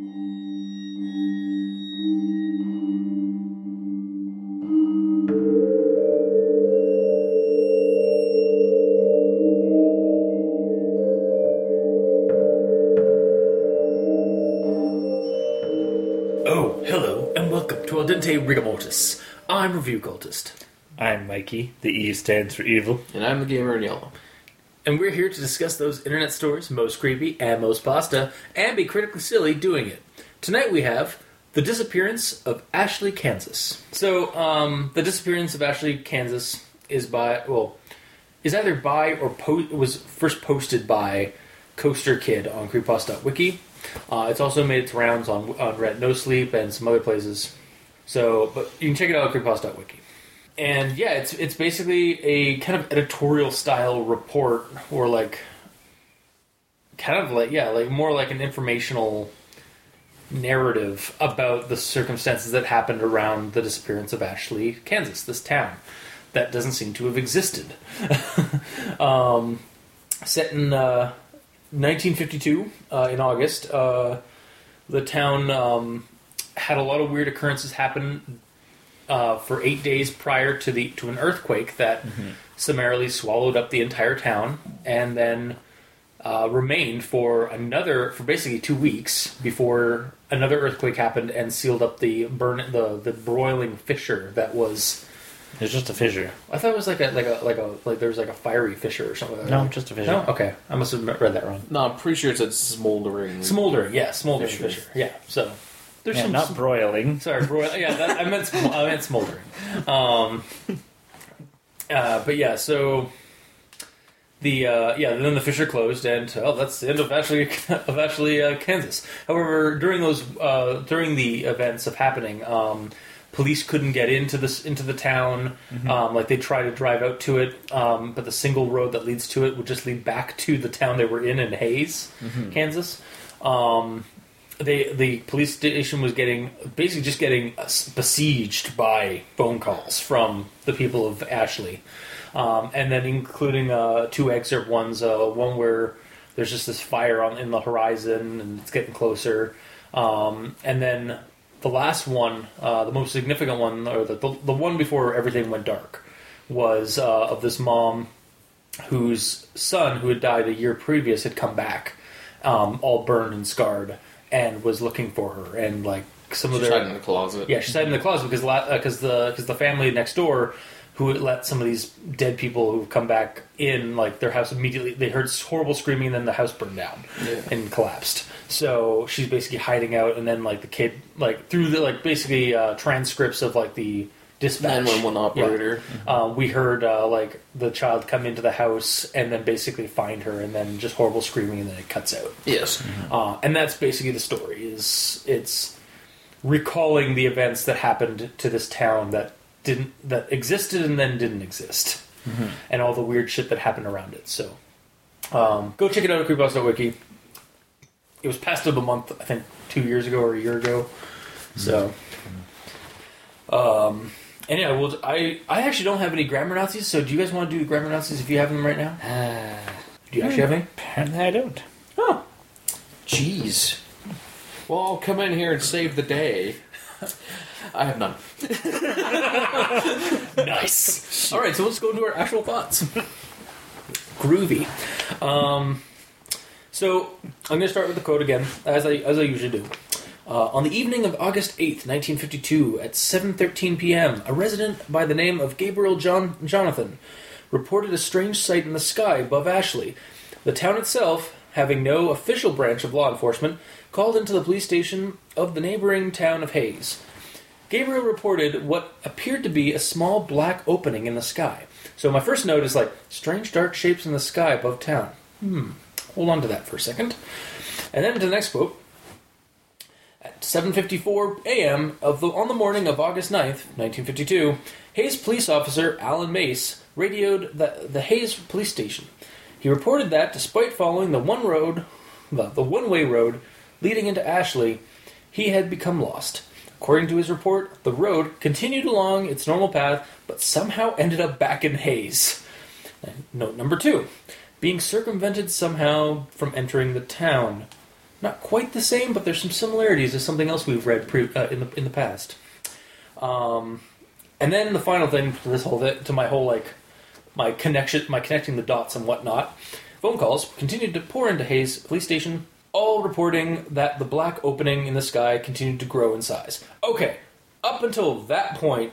Oh, hello, and welcome to Al Dente Rigamortis. I'm Review Cultist, I'm Mikey. The E stands for evil. And I'm the gamer in yellow. And we're here to discuss those internet stories most creepy and most pasta, and be critically silly doing it. Tonight we have the disappearance of Ashley, Kansas. So, um, the disappearance of Ashley, Kansas is by well, is either by or po- was first posted by CoasterKid on Creepypasta.wiki. Uh, it's also made its rounds on on Reddit No Sleep and some other places. So, but you can check it out at Creepypasta.wiki. And yeah, it's it's basically a kind of editorial style report, or like, kind of like yeah, like more like an informational narrative about the circumstances that happened around the disappearance of Ashley, Kansas, this town that doesn't seem to have existed. um, set in uh, 1952 uh, in August, uh, the town um, had a lot of weird occurrences happen uh, for eight days prior to the to an earthquake that summarily swallowed up the entire town, and then uh, remained for another for basically two weeks before another earthquake happened and sealed up the burn the the broiling fissure that was. It's just a fissure. I thought it was like a like a like a like there was like a fiery fissure or something. Like No, just a fissure. No, okay, I must have read that wrong. No, I'm pretty sure it's a smoldering. Smoldering, yeah, smoldering Fissure. fissure, yeah. So there's Yeah, some not broiling. Sorry, broil. Yeah, that, I meant sm- I meant smoldering. Um, uh, but yeah, so the uh, yeah, then the fissure closed, and oh, that's the end of actually of actually uh, Kansas. However, during those uh, during the events of happening. Um, Police couldn't get into this into the town. Um, like they tried to drive out to it, um, but the single road that leads to it would just lead back to the town they were in in Hays, Kansas. Um, they the police station was getting basically just getting besieged by phone calls from the people of Ashley, um, and then including uh, two excerpt ones. Uh, one where there's just this fire on in the horizon and it's getting closer, um, and then the last one, uh, the most significant one, or the, the the one before everything went dark, was uh, of this mom whose son, who had died a year previous, had come back, um, all burned and scarred, and was looking for her. And like some of She's their hiding in the closet. yeah, she's hiding in the closet because because the because the family next door who let some of these dead people who've come back in like their house immediately they heard horrible screaming and then the house burned down Yeah. and collapsed. So she's basically hiding out and then like the kid like through the like basically uh, transcripts of like the dispatch. 911 operator. uh, we heard uh, like the child come into the house and then basically find her and then just horrible screaming and then it cuts out. Yes. uh, and that's basically the story is it's recalling the events that happened to this town that didn't that existed and then didn't exist. And all the weird shit that happened around it so um, go check it out at creepypasta.wiki it was past of a month i think two years ago or a year ago. So um, and yeah well i i actually don't have any grammar nazis so do you guys want to do grammar nazis if you have them right now do you actually have any Apparently, I don't. oh Jeez. Well, I'll come in here and save the day. I have none. Nice. All right, so let's go into our actual thoughts. Groovy. Um, so I'm going to start with the quote again, as I as I usually do. Uh, on the evening of August 8th, 1952, at 7:13 p.m., a resident by the name of Gabriel John Jonathan reported a strange sight in the sky above Ashley. The town itself, having no official branch of law enforcement, called into the police station of the neighboring town of Hays. Gabriel reported what appeared to be a small black opening in the sky. So my first note is like strange dark shapes in the sky above town. Hmm. Hold on to that for a second. And then to the next quote. At 7:54 a.m. of the on the morning of August 9th, 1952, Hays police officer Alan Mace radioed the, the Hays police station. He reported that despite following the one road, the, the one-way road leading into Ashley, he had become lost. According to his report, the road continued along its normal path, but somehow ended up back in Hays. Note number two being circumvented somehow from entering the town. Not quite the same, but there's some similarities to something else we've read pre- uh, in the in the past. Um, and then the final thing to this whole to my whole like my connection, my connecting the dots and whatnot. Phone calls continued to pour into Hays police station, all reporting that the black opening in the sky continued to grow in size. Okay, up until that point,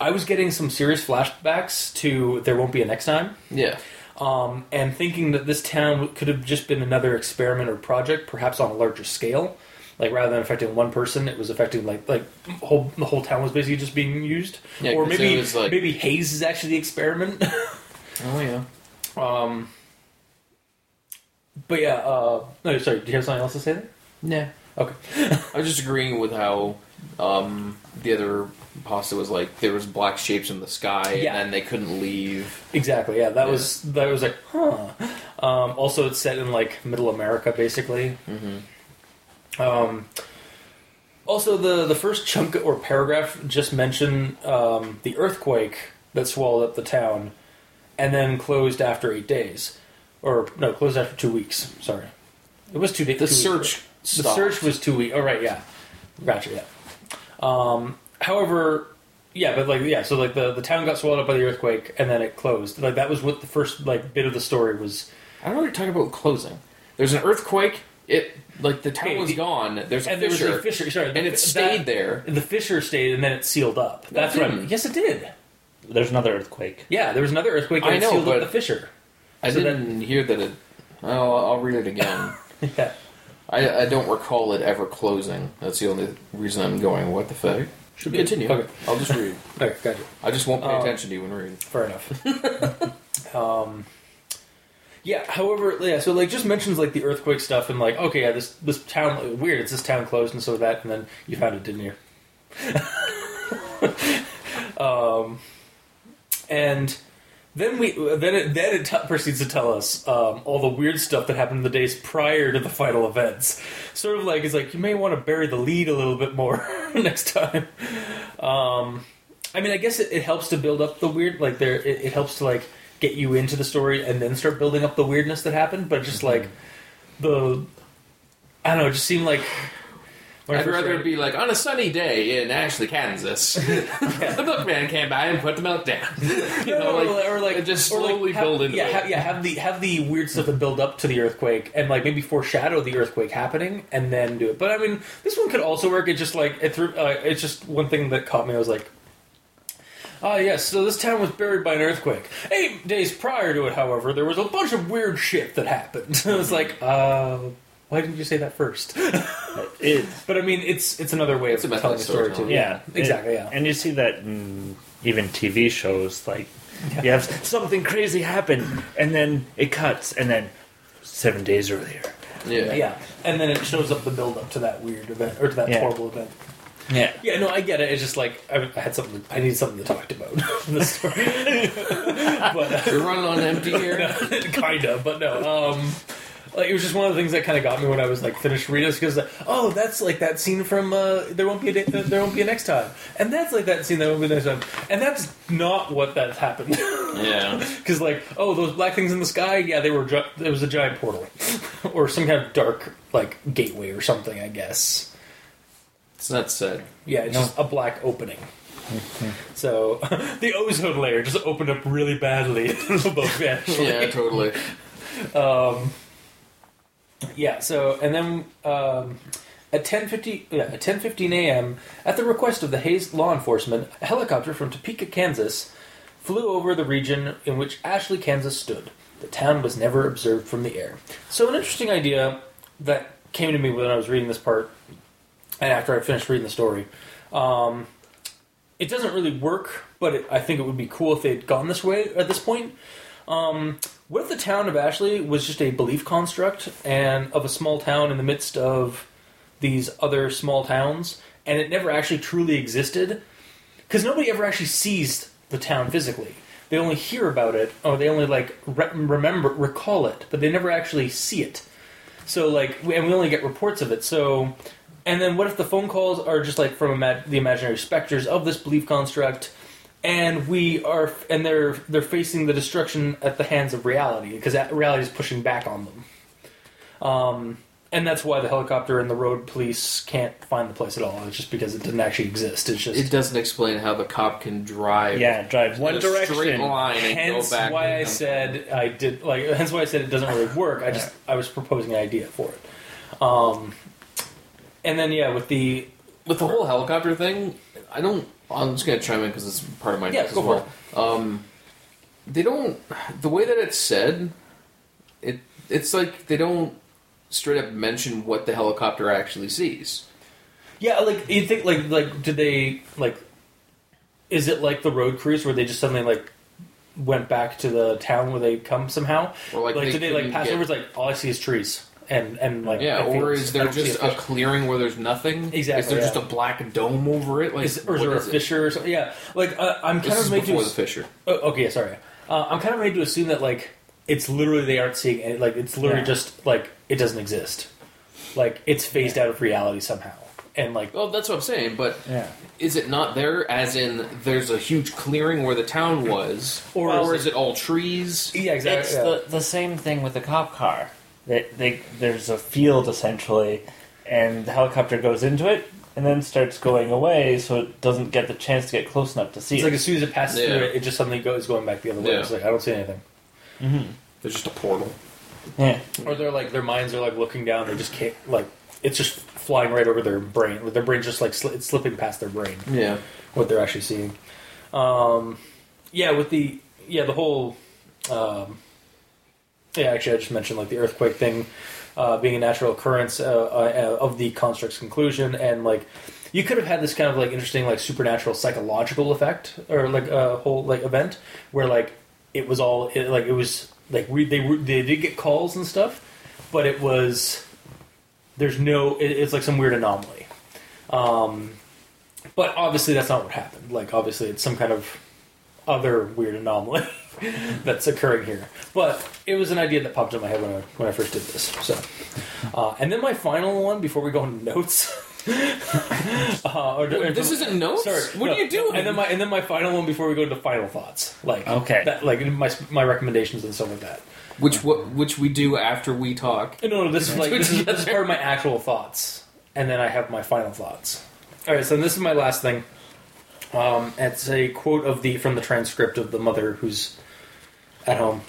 I was getting some serious flashbacks to "There Won't Be a Next Time." Yeah. Um, and thinking that this town could have just been another experiment or project, perhaps on a larger scale. Like rather than affecting one person, it was affecting like like whole, the whole town was basically just being used. Yeah, or maybe like- maybe Hays is actually the experiment. Oh yeah. um, but yeah, uh, no, sorry. Do you have something else to say there? Nah. Okay. I was just agreeing with how um, the other pasta was like there was black shapes in the sky, Yeah. and then they couldn't leave. Exactly. Yeah, that Yeah. was that was like, huh. Um, also, it's set in like Middle America, basically. Mm-hmm. Um, also, the the first chunk or paragraph just mentioned um, the earthquake that swallowed up the town, and then closed after eight days, or no, closed after two weeks. Sorry, it was two days. The search. The search was two weeks. Oh right, yeah, gotcha. Yeah. Um, however, yeah, but like yeah, so like the the town got swallowed up by the earthquake, and then it closed. Like that was what the first like bit of the story was. I don't know what you're talking about closing. There's an earthquake. It like the town Okay, was the- gone. There's a And there was fissure, a fissure. Sorry, and the- it stayed that- there. The fissure stayed, and then it sealed up. No, it That's right. didn't. Yes, it did. There's another earthquake. Yeah, there was another earthquake and I it know, sealed but- up the fissure. I So didn't hear that it. Oh, I'll read it again. yeah. I, I don't recall it ever closing. That's the only reason I'm going. What the fuck? Should be- continue. okay. I'll just read. Okay, gotcha. I just won't pay Um, attention to you when reading. Fair enough. um, yeah. However, yeah. So like, just mentions like the earthquake stuff and like, okay, yeah, this this town weird. It's this town closed and so that, and then you found it, didn't you? um, and then we then it then it t- proceeds to tell us um, all the weird stuff that happened in the days prior to the final events. Sort of like it's like you may want to bury the lead a little bit more next time. Um, I mean, I guess it, it helps to build up the weird. Like there, it, it helps to like get you into the story and then start building up the weirdness that happened. But just like the, I don't know, it just seemed like. When I I'd rather it it- be like on a sunny day in Ashley, Kansas. the milkman came by and put the milk down. you know, like, or like just or, like, slowly have- build into yeah, it. ha- yeah, have the have the weird stuff that build up to the earthquake and like maybe foreshadow the earthquake happening and then do it. But I mean, this one could also work. It just like it threw. Uh, it's just one thing that caught me. I was like. Ah, yes, so this town was buried by an earthquake. Eight days prior to it, however, there was a bunch of weird shit that happened. I was like, uh, why didn't you say that first? It, but I mean, it's it's another way It's of a telling of the story, too. storytelling. yeah, exactly, yeah. And you see that in even TV shows, like you have something crazy happen, and then it cuts, and then seven days earlier. yeah. Yeah, and then it shows up the build up to that weird event or to that Yeah. horrible event. Yeah, Yeah, no, I get it. It's just like I, I had something. I needed something to talk about in the story, but uh, You're running on empty here. kind of. But no, um, like it was just one of the things that kind of got me when I was like finished reading this because oh, that's like that scene from uh, there won't be a day, there won't be a next time, and that's like that scene that won't be next time, and that's not what that happened. Yeah. Because like, oh, those black things in the sky, yeah, they were. Gi- it was a giant portal, or some kind of dark like gateway or something. I guess. It's not said. Yeah, it's just a black opening. so the ozone layer just opened up really badly above Yeah, totally. Um, yeah. So and then um, at ten fifty, yeah, at ten fifteen a.m. at the request of the Hays law enforcement, a helicopter from Topeka, Kansas, flew over the region in which Ashley, Kansas stood. The town was never observed from the air. So an interesting idea that came to me when I was reading this part, and after I finished reading the story. Um, it doesn't really work, but it, I think it would be cool if they'd gone this way at this point. Um, what if the town of Ashley was just a belief construct and of a small town in the midst of these other small towns, and it never actually truly existed? Because nobody ever actually sees the town physically. They only hear about it, or they only like re- remember, recall it, but they never actually see it. So like, and we only get reports of it. So, and then what if the phone calls are just like from ima- the imaginary specters of this belief construct, and we are, and they're they're facing the destruction at the hands of reality because reality is pushing back on them. Um, and that's why the helicopter and the road police can't find the place at all. It's just because it didn't actually exist. It's just It doesn't explain how the cop can drive. Yeah, drive one a straight direction. line and hence go back. why I said I did like hence why I said it doesn't really work. I just I was proposing an idea for it. Um, and then yeah, with the with the whole helicopter thing. I don't. I'm just gonna chime in because it's part of my Yeah, notes go as well. Um, they don't. The way that it's said, it it's like they don't straight up mention what the helicopter actually sees. yeah, like you think like like did they like is it like the road cruise where they just suddenly like went back to the town where they come somehow? Or like, Like, they did they like pass over? It's like all I see is trees and and like Yeah, or is there just a a clearing where there's nothing? Exactly, Is there just a black dome over it? Like, Is, or is what there a it? fissure or something? Yeah, like uh, I'm kind This of made before to. the fissure. Oh, okay, sorry. Uh, I'm kind of made to assume that like it's literally they aren't seeing it. Like it's literally Yeah. just like it doesn't exist. Like it's phased out of reality somehow, and like Well, that's what I'm saying. But Yeah. is it not there? As in, there's a huge clearing where the town was, Or or, is is it all trees? yeah, exactly. It's yeah. the, the same thing with the cop car. They, they, there's a field essentially, and the helicopter goes into it and then starts going away, so it doesn't get the chance to get close enough to see It's it. like as soon as it passes Yeah. through it, it just suddenly goes going back the other way. Yeah. It's like I don't see anything. There's just a portal. yeah. Or they're like their minds are like looking down. They just can't like it's just flying right over their brain. Their brain's just like sli- it's slipping past their brain. Yeah. what they're actually seeing. Um, yeah, with the yeah the whole um, yeah actually I just mentioned like the earthquake thing uh, being a natural occurrence uh, uh, of the construct's conclusion and like you could have had this kind of like interesting like supernatural psychological effect or like a whole like event where like it was all it, like it was like we, they were- they did get calls and stuff but it was there's no it, it's like some weird anomaly um, but obviously, that's not what happened. Like, obviously, it's some kind of other weird anomaly that's occurring here. But it was an idea that popped in my head when I, when I first did this. So, uh, and then my final one before we go into notes. uh, or, or- This isn't notes. Sorry, what no, are you doing? And then my and then my final one before we go into final thoughts. Like Okay. that, like my my recommendations and stuff like that. which what which we do after we talk. No, no, this is like this is, this is part of my actual thoughts, and then I have my final thoughts. All right, so this is my last thing. Um, it's a quote of the from the transcript of the mother who's at home.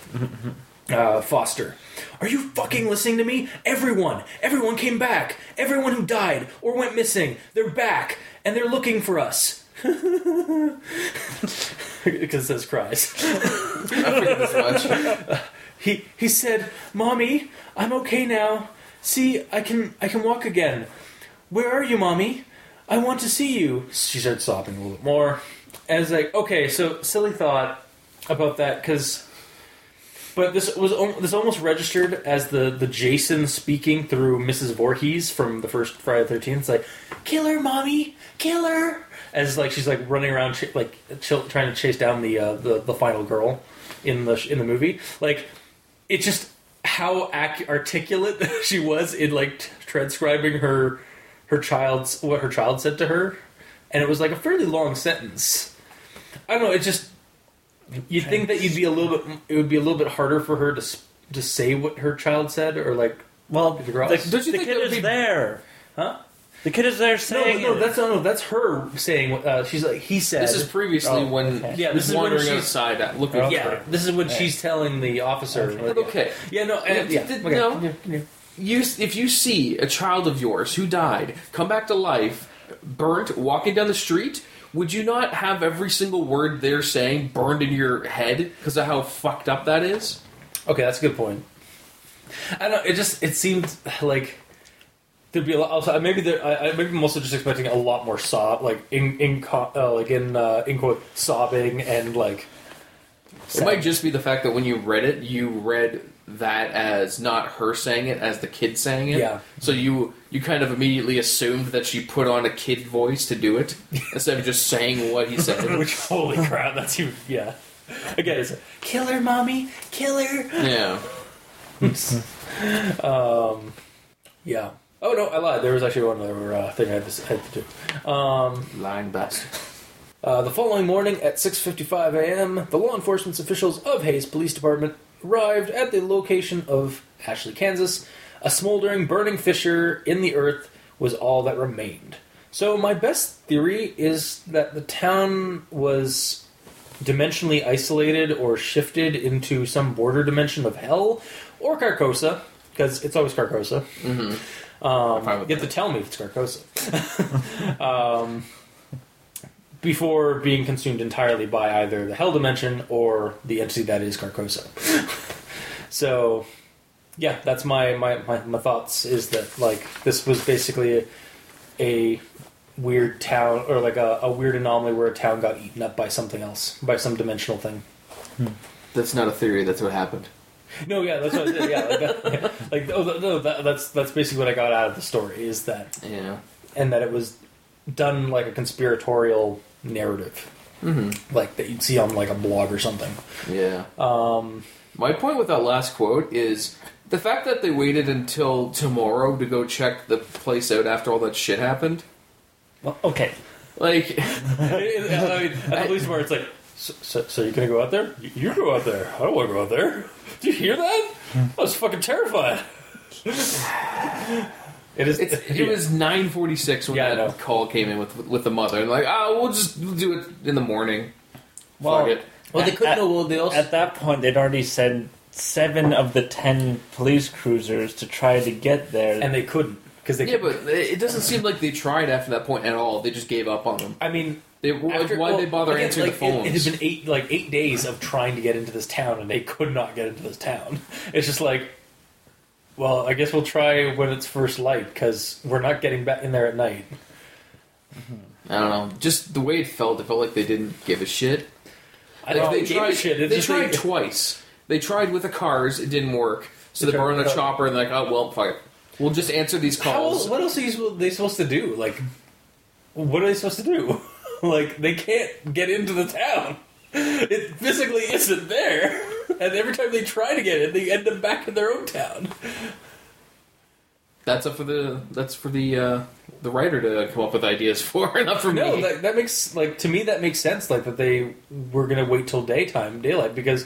Uh, Foster, are you fucking listening to me? Everyone, everyone came back. Everyone who died or went missing, they're back, and they're looking for us. Because says cries. I figured as much. He he said, "Mommy, I'm okay now. See, I can I can walk again. Where are you, Mommy? I want to see you." She started sobbing a little bit more. And it's like, okay, so silly thought about that because, but this was this almost registered as the the Jason speaking through Mrs. Voorhees from the first Friday the Thirteenth. It's like, "Kill her, Mommy, kill her." As like she's like running around, ch- like ch- trying to chase down the uh, the the final girl in the in the movie. Like it's just how ac- articulate she was in like t- transcribing her her child's what her child said to her, and it was like a fairly long sentence. I don't know. It just you'd think that you'd be a little bit. It would be a little bit harder for her to to say what her child said, or like Well, The the, girls? Don't you think kid is be- there. huh? The kid is there saying no, it. that's no, no, that's her saying. Uh, she's like he said. This is previously Oh, when okay. Yeah, yeah, this this is when she's- outside looking Oh, yeah. her. This is when Yeah. she's telling the officer. Okay. like, okay, Yeah, no, and, yeah. Yeah, okay. no. Continue, continue. you if you see a child of yours who died come back to life, burnt, walking down the street, would you not have every single word they're saying burned in your head because of how fucked up that is? Okay, that's a good point. I don't know. It just it seemed like there'd be a lot. Also, maybe there. I, I maybe I'm also just expecting a lot more sob, like in in uh, like in uh, in quote sobbing and like. It might just be the fact that when you read it, you read that as not her saying it, as the kid saying it. Yeah. So you you kind of immediately assumed that she put on a kid voice to do it instead of just saying what he said. Which holy crap! That's you. yeah. Again, it's kill her, mommy, kill her. yeah. Yeah. Oh no, I lied. There was actually one other uh, thing I had to, had to do. Um, Lying bastard. Uh, the following morning at 6:55 a.m., the law enforcement officials of Hays Police Department arrived at the location of Ashley, Kansas, A smoldering, burning fissure in the earth was all that remained. So, my best theory is that the town was dimensionally isolated or shifted into some border dimension of hell or Carcosa, because it's always Carcosa. Mm-hmm. Um, you have to tell me if it's Carcosa. um, before being consumed entirely by either the Hell Dimension or the entity that is Carcosa. so, yeah, that's my, my, my, my thoughts is that, like, this was basically a, a weird town, or like a, a weird anomaly where a town got eaten up by something else, by some dimensional thing. Hmm. That's not a theory. That's what happened. No, yeah, that's what I said. Yeah, like, that, like oh, no, that, that's that's basically what I got out of the story is that, Yeah. and that it was done like a conspiratorial narrative, Mm-hmm. like that you'd see on like a blog or something. Yeah. Um, My point with that last quote is the fact that they waited until tomorrow to go check the place out after all that shit happened. Well, okay. Like, I mean, at least where it's like, so, so, so you're gonna go out there? You, you go out there. I don't want to go out there. Do you hear that? I was fucking terrified. it is. it's, it was nine forty six when Yeah, I know. that call came in with with the mother, and like, oh, we'll just do it in the morning. Well, Fuck it. Well, they couldn't. At- know, well, they also. At that point, they'd already sent seven of the ten police cruisers to try to get there. and they couldn't because they. Yeah, but it doesn't seem like they tried after that point at all. They just gave up on them. I mean, They, like, After- why'd well, they bother again, answering like, the it- phones? It, had been eight like eight days of trying to get into this town, and they could not get into this town. It's just like, well, I guess we'll try when it's first light because we're not getting back in there at night. I don't know. Just the way it felt, it felt like they didn't give a shit. I Like, don't they give a tried. shit. It's they just tried like- twice. They tried with the cars. It didn't work. So They they tried burned the with the- chopper and they're like, oh well, fuck it. We'll just answer these How calls. else, what else are you, supposed- they supposed to do? Like, what are they supposed to do? like, they can't get into the town. It physically isn't there, and every time they try to get in, they end up back in their own town. That's up for the. That's for the uh, the writer to come up with ideas for, not for No, me. that, that makes like to me that makes sense. Like that they were gonna wait till daytime, daylight, because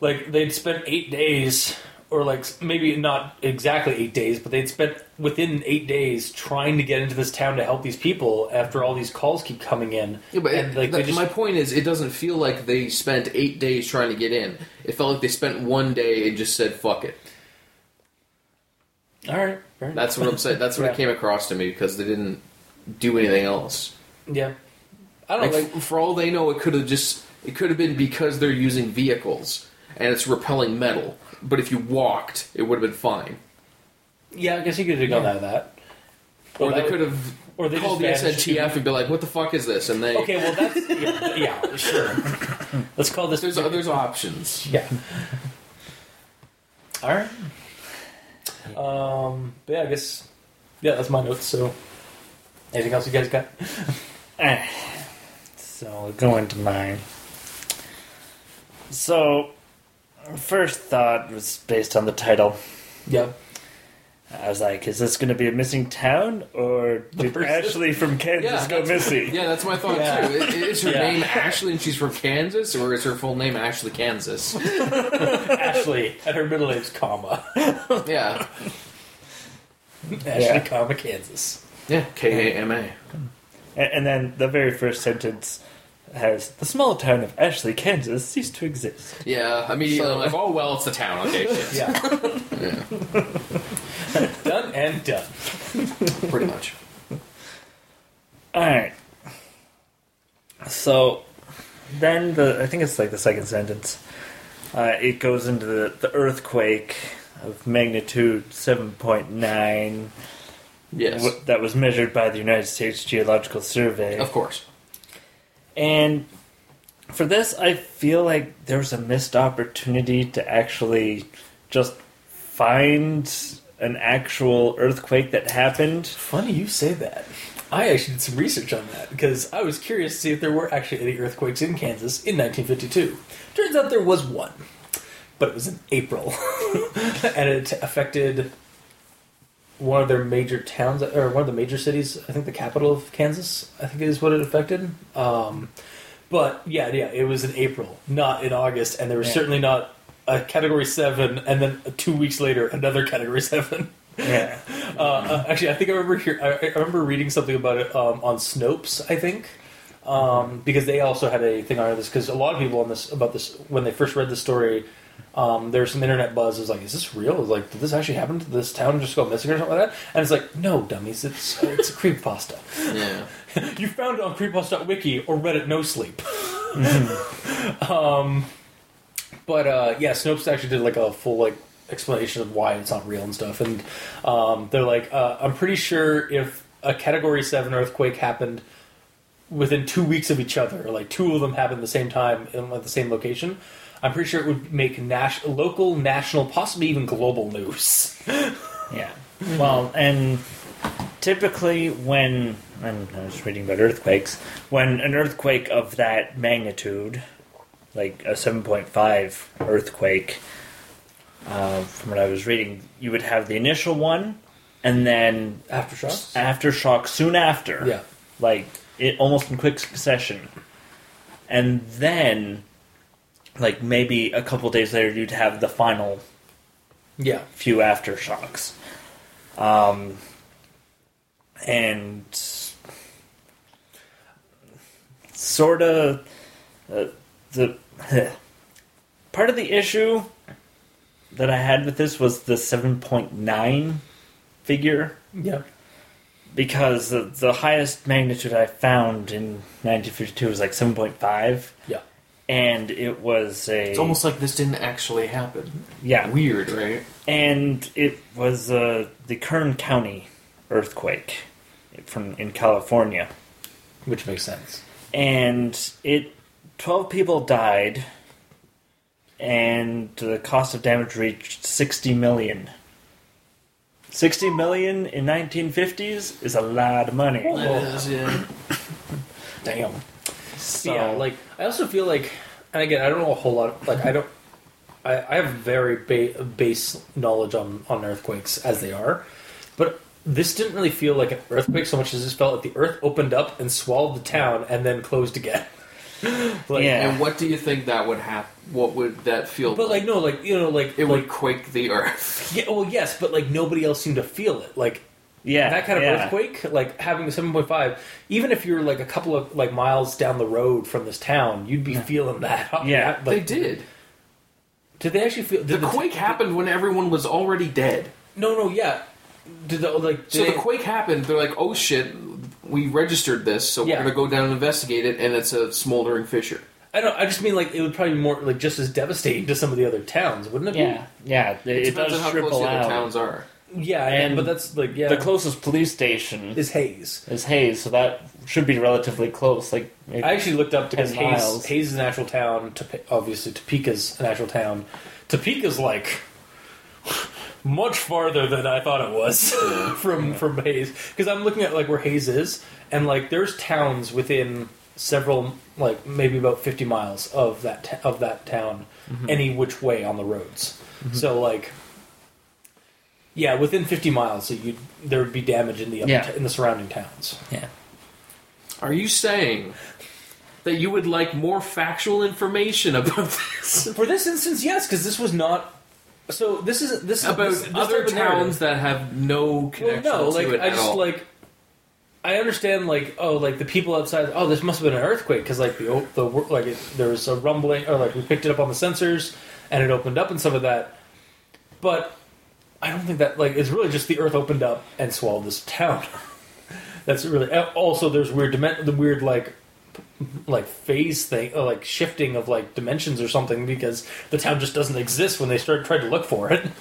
like they'd spent eight days, or like maybe not exactly eight days, but they'd spent within eight days trying to get into this town to help these people after all these calls keep coming in. Yeah, but and like just, my point is, it doesn't feel like they spent eight days trying to get in. It felt like they spent one day and just said "fuck it." all right. That's what I'm saying. That's what Yeah. it came across to me because they didn't do anything else. yeah. I don't Like, know, like for all they know, it could have just it could have been because they're using vehicles and it's repelling metal. But if you walked, it would have been fine. yeah. I guess you could have gone out of that. Or they that could would- have or they called the just vanished. SNTF and be like, "What the fuck is this?" And they Okay, well that's yeah, yeah sure. Let's call this. there's there's options. Yeah. All right. Um. but yeah, I guess. Yeah, that's my notes. So, anything else you guys got? Eh. So we'll go into mine. So, first thought was based on the title. Yeah. I was like, is this going to be a missing town, or did person- Ashley from Kansas Yeah, go that's- missing? Yeah, that's my thought Yeah. too. I- Is her Yeah. name Ashley and she's from Kansas, or is her full name Ashley Kansas? Ashley, and her middle name's comma. yeah, Ashley, Yeah. comma, Kansas. yeah, K A M A. And, and then the very first sentence has the small town of Ashley, Kansas, ceased to exist. Yeah, immediately So- I'm like, oh well, it's a town. Okay, shit. Yeah. Yeah, done and done. pretty much. All right. So then the I think it's like the second sentence. Uh, it goes into the, the earthquake of magnitude seven point nine Yes, that was measured by the United States Geological Survey. of course. And for this, I feel like there was a missed opportunity to actually just find an actual earthquake that happened. Funny you say that. I actually did some research on that because I was curious to see if there were actually any earthquakes in Kansas in 1952. Turns out there was one, but it was in April, and it affected one of their major towns or one of the major cities. I think the capital of Kansas. I think is what it affected. Um, but yeah, yeah, it was in April, not in August, and there was Yeah. certainly not a Category Seven, and then two weeks later another Category Seven. Yeah. Uh, uh, actually, I think I remember here. I, I remember reading something about it um, on Snopes. I think um, because they also had a thing on this. Because a lot of people on this about this when they first read the story, um, there's some internet buzz. It was like, is this real? It was like, did this actually happen? Did this town just go missing or something like that? And it's like, no, dummies. It's it's a creepypasta. Yeah. you found it on creepypasta.wiki or Reddit No Sleep. um, but uh, yeah, Snopes actually did like a full like explanation of why it's not real and stuff, and um, they're like, uh, I'm pretty sure if a Category Seven earthquake happened within two weeks of each other, or like two of them happened at the same time in, at the same location. I'm pretty sure it would make nas- local, national, possibly even global news. Yeah. Well, and typically when and I was reading about earthquakes, when an earthquake of that magnitude, like a seven point five earthquake, uh, from what I was reading, you would have the initial one, and then Aftershocks. aftershock soon after. Yeah. Like it almost in quick succession. And then like maybe a couple days later you'd have the final Yeah. few aftershocks. Um, and sort of uh, the part of the issue that I had with this was the 7.9 figure Yeah. because the, the highest magnitude I found in 1952 was like 7.5 Yeah. And it was a It's almost like this didn't actually happen. yeah Weird, right? and it was uh, the Kern County earthquake from in California, Which makes sense. and it twelve people died, and the cost of damage reached sixty million. Sixty million in nineteen fifties is a lot of money. That is, yeah. Damn. So, yeah, like I also feel like, and again, I don't know a whole lot. Like I don't, I, I have very ba- base knowledge on on earthquakes as they are, but this didn't really feel like an earthquake so much as this felt like the earth opened up and swallowed the town and then closed again. like, Yeah. And what do you think that would happen? What would that feel? Like But like no, like you know, like it like would quake the earth. yeah, well, yes, but like nobody else seemed to feel it. Like yeah, that kind of yeah. earthquake, like having a seven point five, even if you're like a couple of like miles down the road from this town, you'd be feeling that. Yeah, they did. Did they actually feel? The Did quake happened when everyone was already dead. No, no, yeah. Did the like? So did the quake happened. They're like, "Oh shit, we registered this, so Yeah. we're gonna go down and investigate it." And it's a smoldering fissure. I don't. I just mean like it would probably be more like just as devastating to some of the other towns, wouldn't it? Yeah, yeah, it, it Depends does on how close the other towns are. Yeah, And and but that's like yeah. The closest police station is Hays. is Hays, so that should be relatively close. Like maybe- I actually looked up because 10 Hays. Hays is an actual town. Obviously, Topeka's an actual town. Topeka's like much farther than I thought it was from from Hays. Because I'm looking at like where Hays is, and like there's towns within several, like maybe about 50 miles of that t- of that town, mm-hmm. any which way on the roads. Mm-hmm. So like. Yeah, within 50 miles, so you there would be damage in the other Yeah. t- in the surrounding towns. yeah. Are you saying that you would like more factual information about this? For this instance, yes, because this was not. So this is this is about this, this other type of towns narrative. that have no Well, connection no, to like it I at just all. like. I understand, like, oh, like the people outside. Oh, this must have been an earthquake because, like, the o- the wor- like it, there was a rumbling, or like we picked it up on the sensors and it opened up and some of that. But I don't think that like it's really just the earth opened up and swallowed this town. That's really uh, also there's weird the weird like like phase thing or like shifting of like dimensions or something because the town just doesn't exist when they start trying to look for it.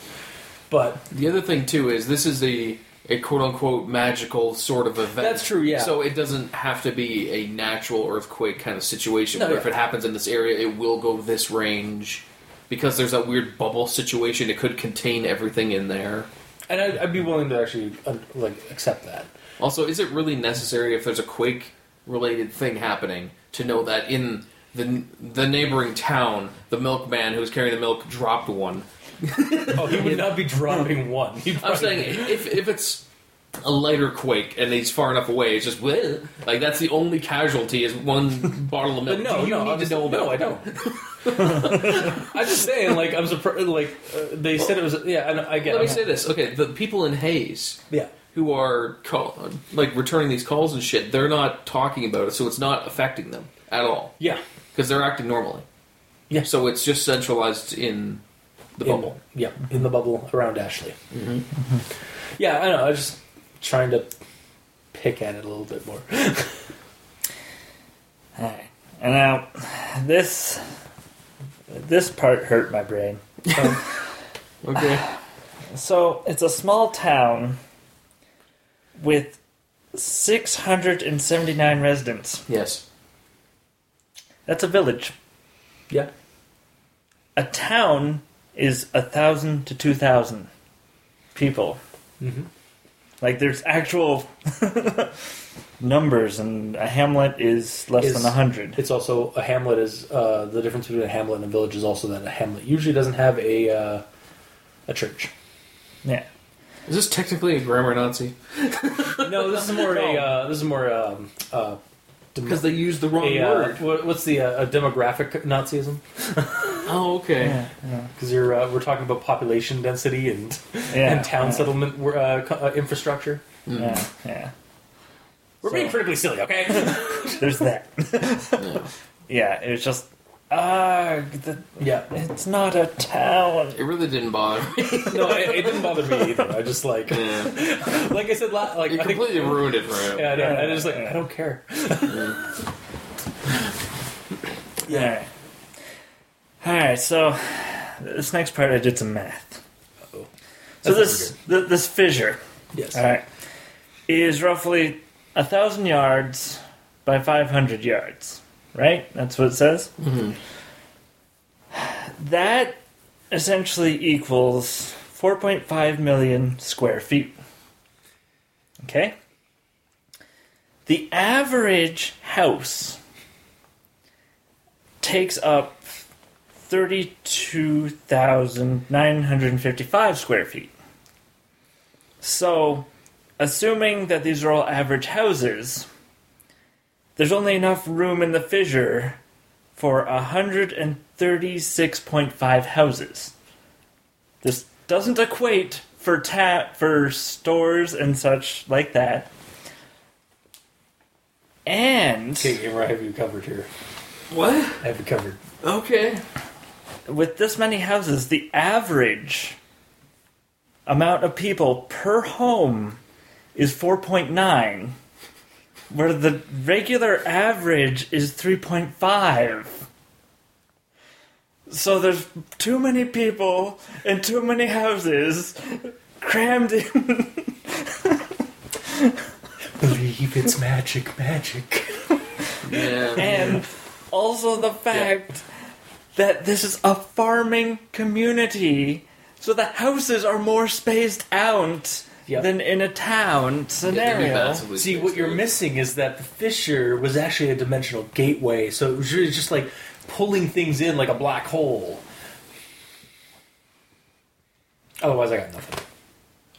But The other thing too is this is a a quote unquote magical sort of event. That's true, yeah. So it doesn't have to be a natural earthquake kind of situation No, where if it happens in this area, it will go this range. Because there's that weird bubble situation, it could contain everything in there. and I'd, I'd be willing to actually uh, like accept that. Also, is it really necessary if there's a quake related thing happening to know that in the the neighboring town, the milkman who was carrying the milk dropped one? Oh, he would not be dropping one. He'd I'm probably- saying if if it's a lighter quake and he's far enough away, it's just "Bleh." like that's the only casualty is one bottle of milk. But no, Do you no, need I'm to just- know about. no, I don't. I'm just saying, like I'm surprised. Like uh, they said it was. Yeah, I, I get. Let me I'm- say this. Okay, the people in Hays Yeah, who are call, like returning these calls and shit, they're not talking about it, so it's not affecting them at all yeah, because they're acting normally. Yeah. So it's just centralized in the in, bubble. Yeah, in the bubble around Ashley. Mm-hmm. Yeah, I know. I just trying to pick at it a little bit more. Alright. And now, this this part hurt my brain. Okay. So it's a small town with 679 residents. yes. That's a village. yeah, A town is a thousand to two thousand people. mm-hmm. Like there's actual numbers, and a hamlet is less Is- than a hundred. it's also a hamlet. Is uh, the difference between a hamlet and a village is also that a hamlet usually doesn't have a uh, a church. Yeah. Is this technically a grammar Nazi? No, this is more a uh, this is more um, uh, dem- Because they used the wrong a, uh, word. what- what's the uh, a demographic Nazism? Oh, okay. Yeah. Yeah. Because you're uh, we're talking about population density and yeah and town yeah, settlement uh, uh, infrastructure. Mm. Yeah. Yeah. We're So- being critically silly, okay? There's that. yeah. It was just ah, the, yeah. it's not a town. It really didn't bother me. No, it, it didn't bother me either. I just like, yeah. like I said, la- like You I think, completely ruined it for him. yeah, I, know, I just like yeah. I don't care. Yeah. All right. So this next part, I did some math. Uh-oh. So this th- this fissure, Yes. all right, is roughly a thousand yards by five hundred yards. Right. That's what it says. Mhm. That essentially equals four point five million square feet. Okay. The average house takes up 32,955 square feet. So, assuming that these are all average houses, there's only enough room in the fissure for 136.5 houses. This doesn't equate for ta- for stores and such like that. And Okay, gamer, I have you covered here. What? I have you covered. Okay. With this many houses, the average amount of people per home is 4.9, where the regular average is 3.5. So there's too many people and too many houses crammed in. Believe it's magic, magic. Yeah. And also the fact that this is a farming community, so the houses are more spaced out Yep. than in a town scenario. massively See, what you're missing is that the fissure was actually a dimensional gateway, so it was really just like pulling things in like a black hole. Otherwise, I got nothing.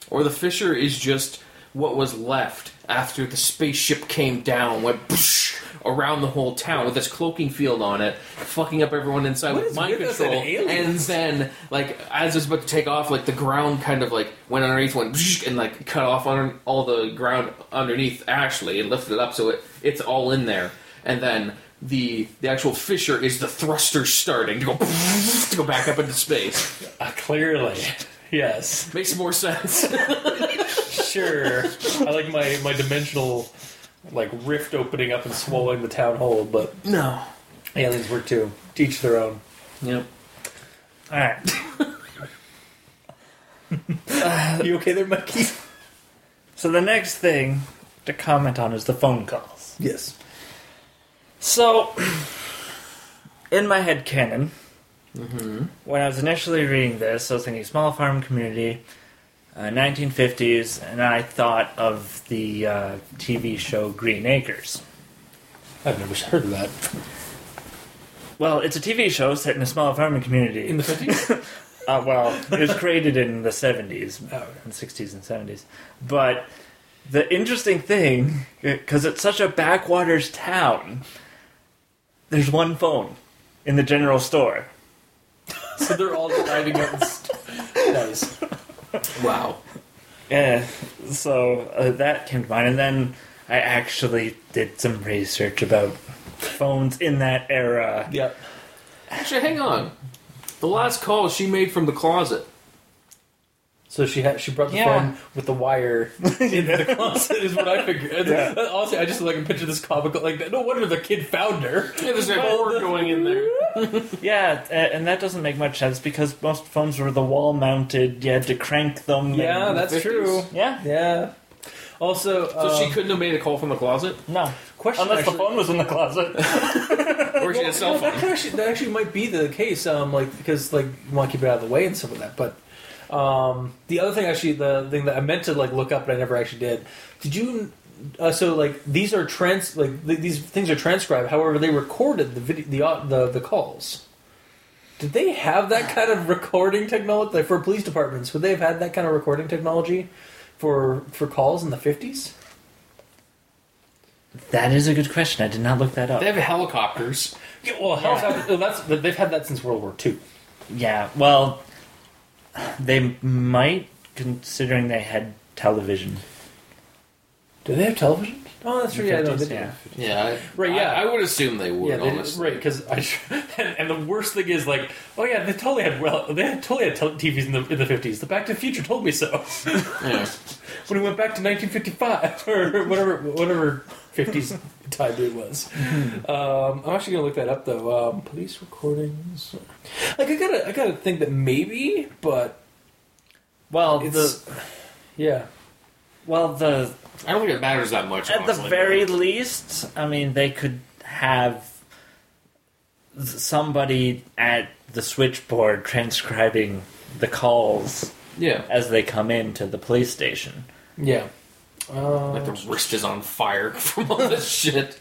Or the fissure is just what was left after the spaceship came down, went poosh around the whole town with this cloaking field on it, fucking up everyone inside What with mind with control. and? And then, like, as it was about to take off, like the ground kind of like went underneath, went and like cut off on all the ground underneath Ashley and lifted it up so it it's all in there. And then the the actual fissure is the thruster starting to go to go back up into space. Uh, clearly, yes, Makes more sense. sure. I like my my dimensional like rift opening up and swallowing the town whole, but no. aliens work too. Teach their own. Yep. Alright. You okay there, Mikey? So the next thing to comment on is the phone calls. Yes. So, in my head canon, mm-hmm. when I was initially reading this, I was thinking small farm community, uh, 1950s, and I thought of the uh, TV show Green Acres. I've never heard of that. Well, it's a TV show set in a small farming community. In the fifties? uh, well, it was created in the 70s, Oh, okay. in the 60s and 70s. But the interesting thing, because it's such a backwaters town, there's one phone in the general store. So they're all driving and st- nice. Wow. Yeah, so uh, that came to mind, and then I actually did some research about phones in that era. Yep. Actually, hang on. The last call she made from the closet. So she had she brought the Yeah. phone with the wire into the closet is what I figured. Yeah. Honestly, I just like picture this comical like that. no wonder the kid found her. Yeah, there's a cord going in there. Yeah, a- and that doesn't make much sense because most phones were the wall mounted. You had to crank them. Yeah, and- that's 50s. true. yeah. Yeah. Also, So she um, couldn't have made a call from the closet, No, Question unless actually- the phone was in the closet. or she had a cell Well, that, could actually, that actually might be the case, um, like because like you want to keep it out of the way and stuff like that. But um, the other thing, actually, the thing that I meant to like look up, but I never actually did. Did you? Uh, so like these are trans like th- these things are transcribed. However, they recorded the video the au- the the calls. Did they have that kind of recording technology like for police departments? Would they have had that kind of recording technology for for calls in the fifties? that is a good question. I did not look that up. They have helicopters. Yeah, well, how's that- that's they've had that since World War II. Yeah, well, they might, considering they had television. Do they have television? Oh, that's true. Yeah, no, they do. yeah. Yeah, Right, I- yeah. I, would assume they would. Yeah, they, honestly. right. Because I and, and the worst thing is like, oh yeah, they totally had well, they had totally had tel- TVs in the in the fifties. The Back to the Future told me so Yeah. when we went back to 1955 or whatever whatever 50s time it was. Um, I'm actually gonna look that up though. Um, police recordings. Like I gotta I gotta think that maybe, but Well, it's the yeah. well the I don't think it matters that much. at the honestly. very least, I mean, they could have somebody at the switchboard transcribing the calls yeah. as they come into the police station. Yeah. Uh, Like the wrist is on fire from all this shit.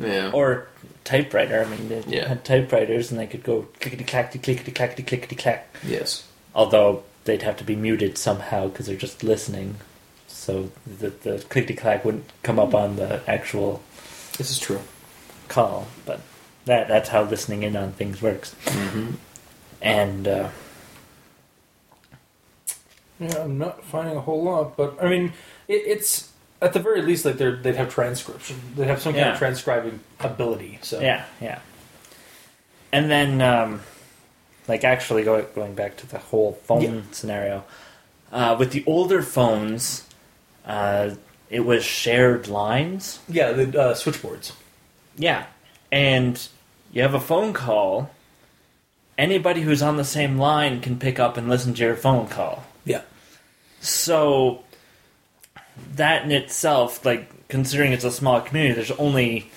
Yeah. Or typewriter. I mean, they Yeah. had typewriters and they could go clickety clackety clickety clackety clickety clack. yes. Although they'd have to be muted somehow because they're just listening. So the, the clickety clack wouldn't come up on the actual This is true. call. But that that's how listening in on things works. Mm-hmm. And uh, Yeah, I'm not finding a whole lot, but I mean, it, it's at the very least like they're they'd have transcription. They'd have some kind Yeah. of transcribing ability. So yeah, yeah. And then, um, like, actually going going back to the whole phone Yeah. scenario, uh, with the older phones, uh, it was shared lines. yeah, the uh, switchboards. Yeah, and you have a phone call. Anybody who's on the same line can pick up and listen to your phone call. Yeah, So that in itself, like considering it's a small community, there's only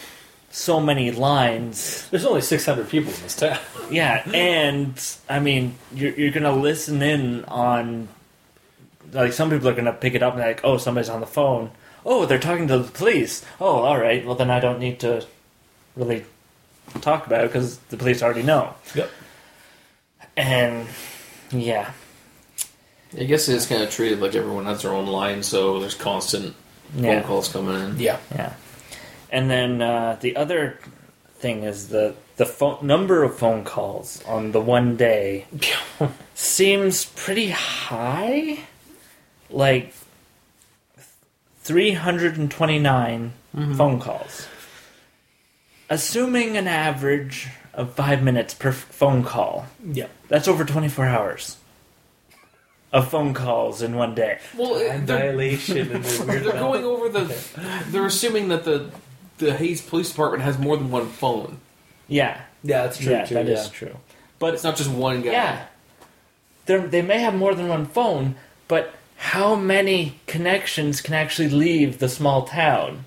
so many lines. there's only 600 people in this town. Yeah, and I mean, you're you're gonna listen in on like some people are gonna pick it up and like, oh, somebody's on the phone. Oh, they're talking to the police. Oh, all right. Well, then I don't need to really talk about it because the police already know. Yep. And yeah, I guess it's kind of treated like everyone has their own line, so there's constant yeah. phone calls coming in. Yeah. Yeah, and then uh, the other thing is the the phone number of phone calls on the one day seems pretty high, like three hundred and twenty phone calls, assuming an average of five minutes per f- phone call. Yeah. That's over twenty four hours of phone calls in one day. Well, And they're, dilation and the weird they're going over the. They're assuming that the the Hays Police Department has more than one phone. Yeah, Yeah, that's true yeah, too. that yeah. is true. But it's not just one guy. Yeah. They're, they may have more than one phone, but how many connections can actually leave the small town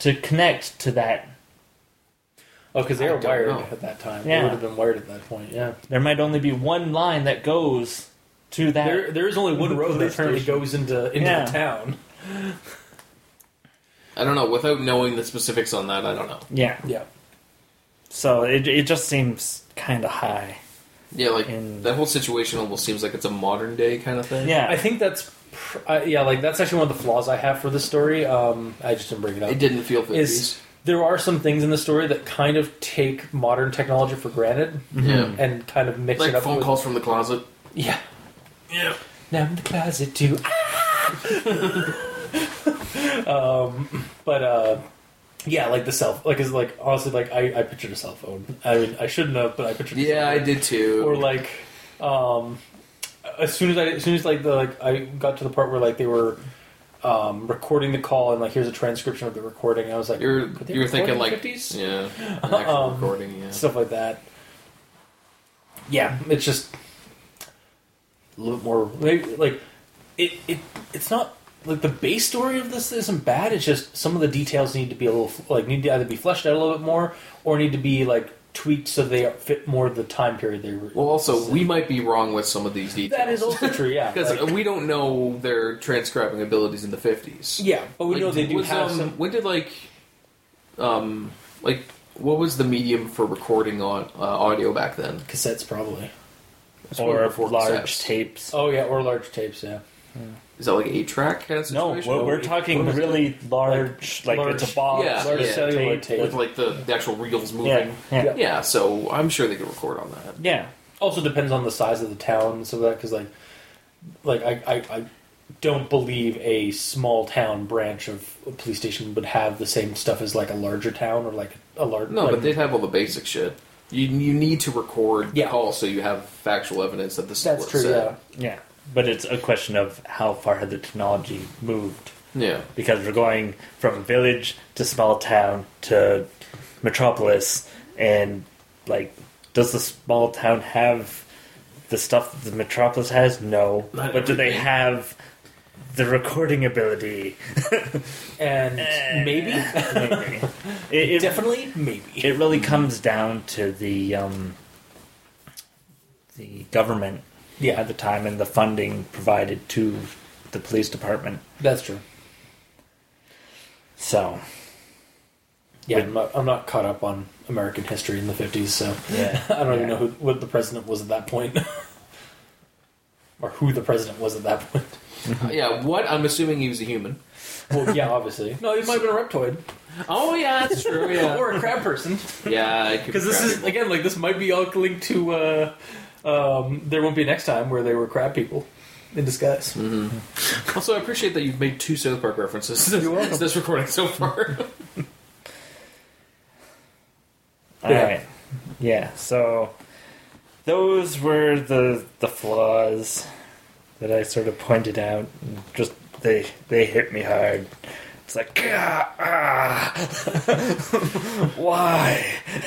to connect to that? Oh, because they I were wired know. at that time. Yeah. They would have been wired at that point. Yeah. There might only be one line that goes to that. There, there is only one road that Police apparently goes into into Yeah. the town. I don't know. Without knowing the specifics on that, I don't know. yeah. Yeah. So it, it just seems kind of high. Yeah, like In- that whole situation almost seems like it's a modern day kind of thing. Yeah. I think that's uh, yeah, like that's actually one of the flaws I have for this story. Um, I just didn't bring it up. It didn't feel 50s. Is there are some things in the story that kind of take modern technology for granted yeah. and kind of mix Like it up. phone with, calls from the closet. Yeah. Yeah. Now I'm in the closet too. um, but uh, yeah, like the cell, like is like honestly, like I, I pictured a cell phone. I mean, I shouldn't have, but I pictured. a Yeah, I did too. Or like, um, as soon as I, as soon as like the like I got to the part where like they were. Um, recording the call and like here's a transcription of the recording. I was like, you're you're thinking like 50s? yeah, Um, recording. Yeah. stuff like that. Yeah, it's just a little bit more maybe, like it, it. It's not like the base story of this isn't bad. It's just some of the details need to be a little like need to either be fleshed out a little bit more or need to be like tweaked so they fit more the time period they were. Well, also we might be wrong with some of these details. that is also true. Yeah, because like- we don't know their transcribing abilities in the fifties. yeah, but we know they do was, have um, some. When did like, um, like what was the medium for recording on uh, audio back then? Cassettes, probably. It's probably or before large cassettes. tapes. Oh yeah, or large tapes. Yeah, Is that like eight track kind of No, situation? we're, we're talking What was it? really large, like, large- it's a box. yeah, large yeah. celluloid tape. with like the, the actual reels moving. Yeah, yeah, Yeah. Yeah, so I'm sure they could record on that. yeah. also depends on the size of the town and so that because like like I, I I don't believe a small town branch of a police station would have the same stuff as like a larger town or like a large No, like, but they'd have all the basic shit. You you need to record Yeah. the call so you have factual evidence that this is that's what true said. yeah Yeah, but it's a question of how far had the technology moved. Yeah. Because we're going from village to small town to metropolis, and like, does the small town have the stuff that the metropolis has? No, Not but do they have the recording ability? and maybe. Maybe. it, it, definitely maybe. it really comes down to the um, the government yeah. at the time and the funding provided to the police department. that's true. So. Yeah I'm not, I'm not caught up on American history in the 50s so yeah, I don't even know who what the president was at that point. Or who the president was at that point yeah, what? I'm assuming he was a human. well yeah obviously no he might have been a reptoid Oh yeah, that's true. Yeah, or a crab person yeah. Because be this is crap. again like this might be all linked to uh, um, there won't be next time where they were crab people in disguise. Also, I appreciate that you've made two South Park references. You're welcome. this recording so far. All Yeah. right. Yeah. So those were the the flaws that I sort of pointed out. and Just they they hit me hard. It's like ah, ah. why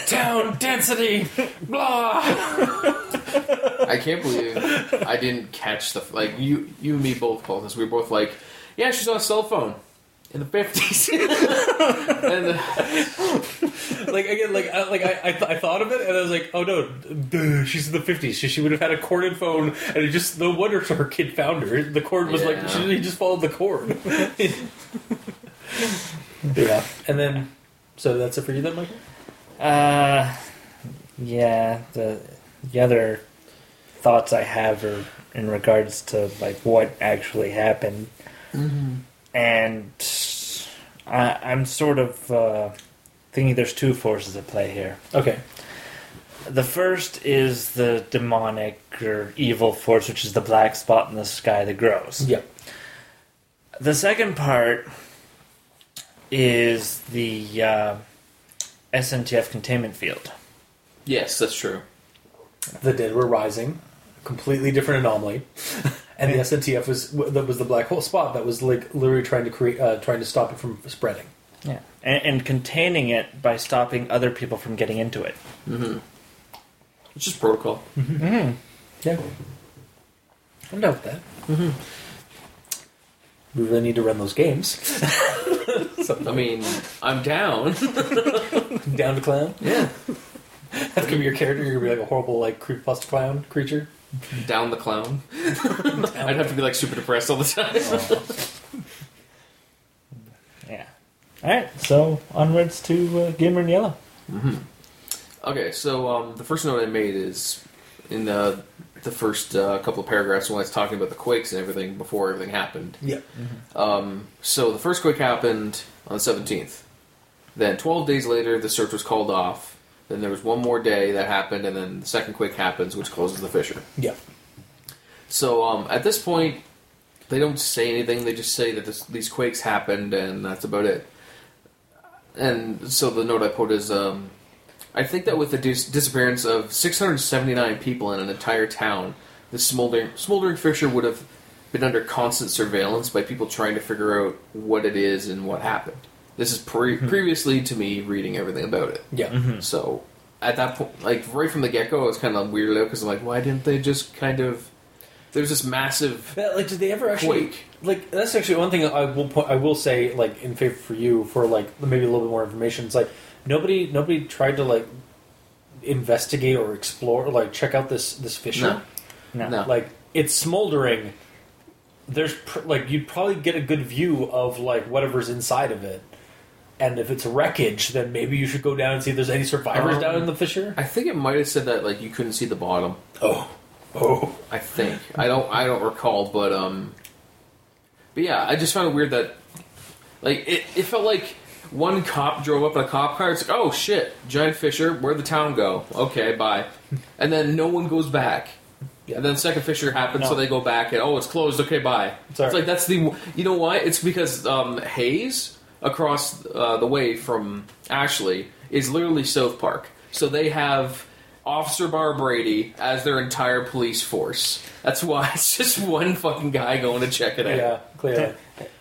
Town density, blah. I can't believe I didn't catch the like you. You and me both called this. We were both like, "Yeah, she's on a cell phone in the 50s. and uh, like again, like I, like I, I, th- I thought of it and I was like, oh no, duh, she's in the fifties. She, she would have had a corded phone, and it just no wonder her kid found her. The cord was like she he just followed the cord. yeah, and then so that's it for you then, Michael. Uh, yeah. The the other thoughts I have are in regards to like what actually happened, and I, I'm sort of uh, thinking there's two forces at play here. Okay, The first is the demonic or evil force, which is the black spot in the sky that grows. yeah, The second part is the uh, SNTF containment field. yes, that's true. the dead were rising, completely different anomaly. And the SNTF was that was the black hole spot that was like literally trying to create, uh, trying to stop it from spreading. Yeah. And, and containing it by stopping other people from getting into it. Mm-hmm. It's just protocol. mm-hmm Yeah, I'm down with that. We really need to run those games. I mean, I'm down. Down to clown. yeah. That could be your character. You're gonna be like a horrible like creepypasta clown creature. Down the clown. I'd have to be like super depressed all the time. Yeah. Alright, so onwards to uh, Gamer in Yellow. Okay, so um, the first note I made is in the the first uh, couple of paragraphs when I was talking about the quakes and everything before everything happened. Yeah. Um, so the first quake happened on the seventeenth. Then twelve days later, the search was called off. Then there was one more day that happened, and then the second quake happens, which closes the fissure. Yeah. So um, at this point, they don't say anything. They just say that this, these quakes happened, and that's about it. And so the note I put is, um, I think that with the dis- disappearance of 679 people in an entire town, the smoldering, smoldering fissure would have been under constant surveillance by people trying to figure out what it is and what happened. This is pre- mhm. previously to me reading everything about it. Yeah. Mm-hmm. So at that point, like right from the get go, I was kind of weirded out because I'm like, why didn't they just kind of? There's this massive Yeah, like, did they ever actually? Quake. Like, that's actually one thing I will point. I will say, like, in favor for you for like maybe a little bit more information. It's like nobody, nobody tried to like investigate or explore, or, like check out this this fissure. No. No. Like, it's smoldering. There's pr- like you'd probably get a good view of like whatever's inside of it. And if it's wreckage, then maybe you should go down and see if there's any survivors Um, down in the fissure. I think it might have said that like you couldn't see the bottom. Oh, oh, I think I don't I don't recall, but um, but yeah, I just found it weird that like it, it felt like one cop drove up in a cop car. It's like oh shit, giant fissure. Where'd the town go? Okay, bye. And then no one goes back. Yeah. And then second fissure happens, No. so they go back and oh, it's closed. Okay, bye. It's It's like that's the you know why? It's because um, Hays across uh, the way from Ashley is literally South Park, so they have Officer Barbrady as their entire police force. That's why it's just one fucking guy going to check it out. yeah, clearly.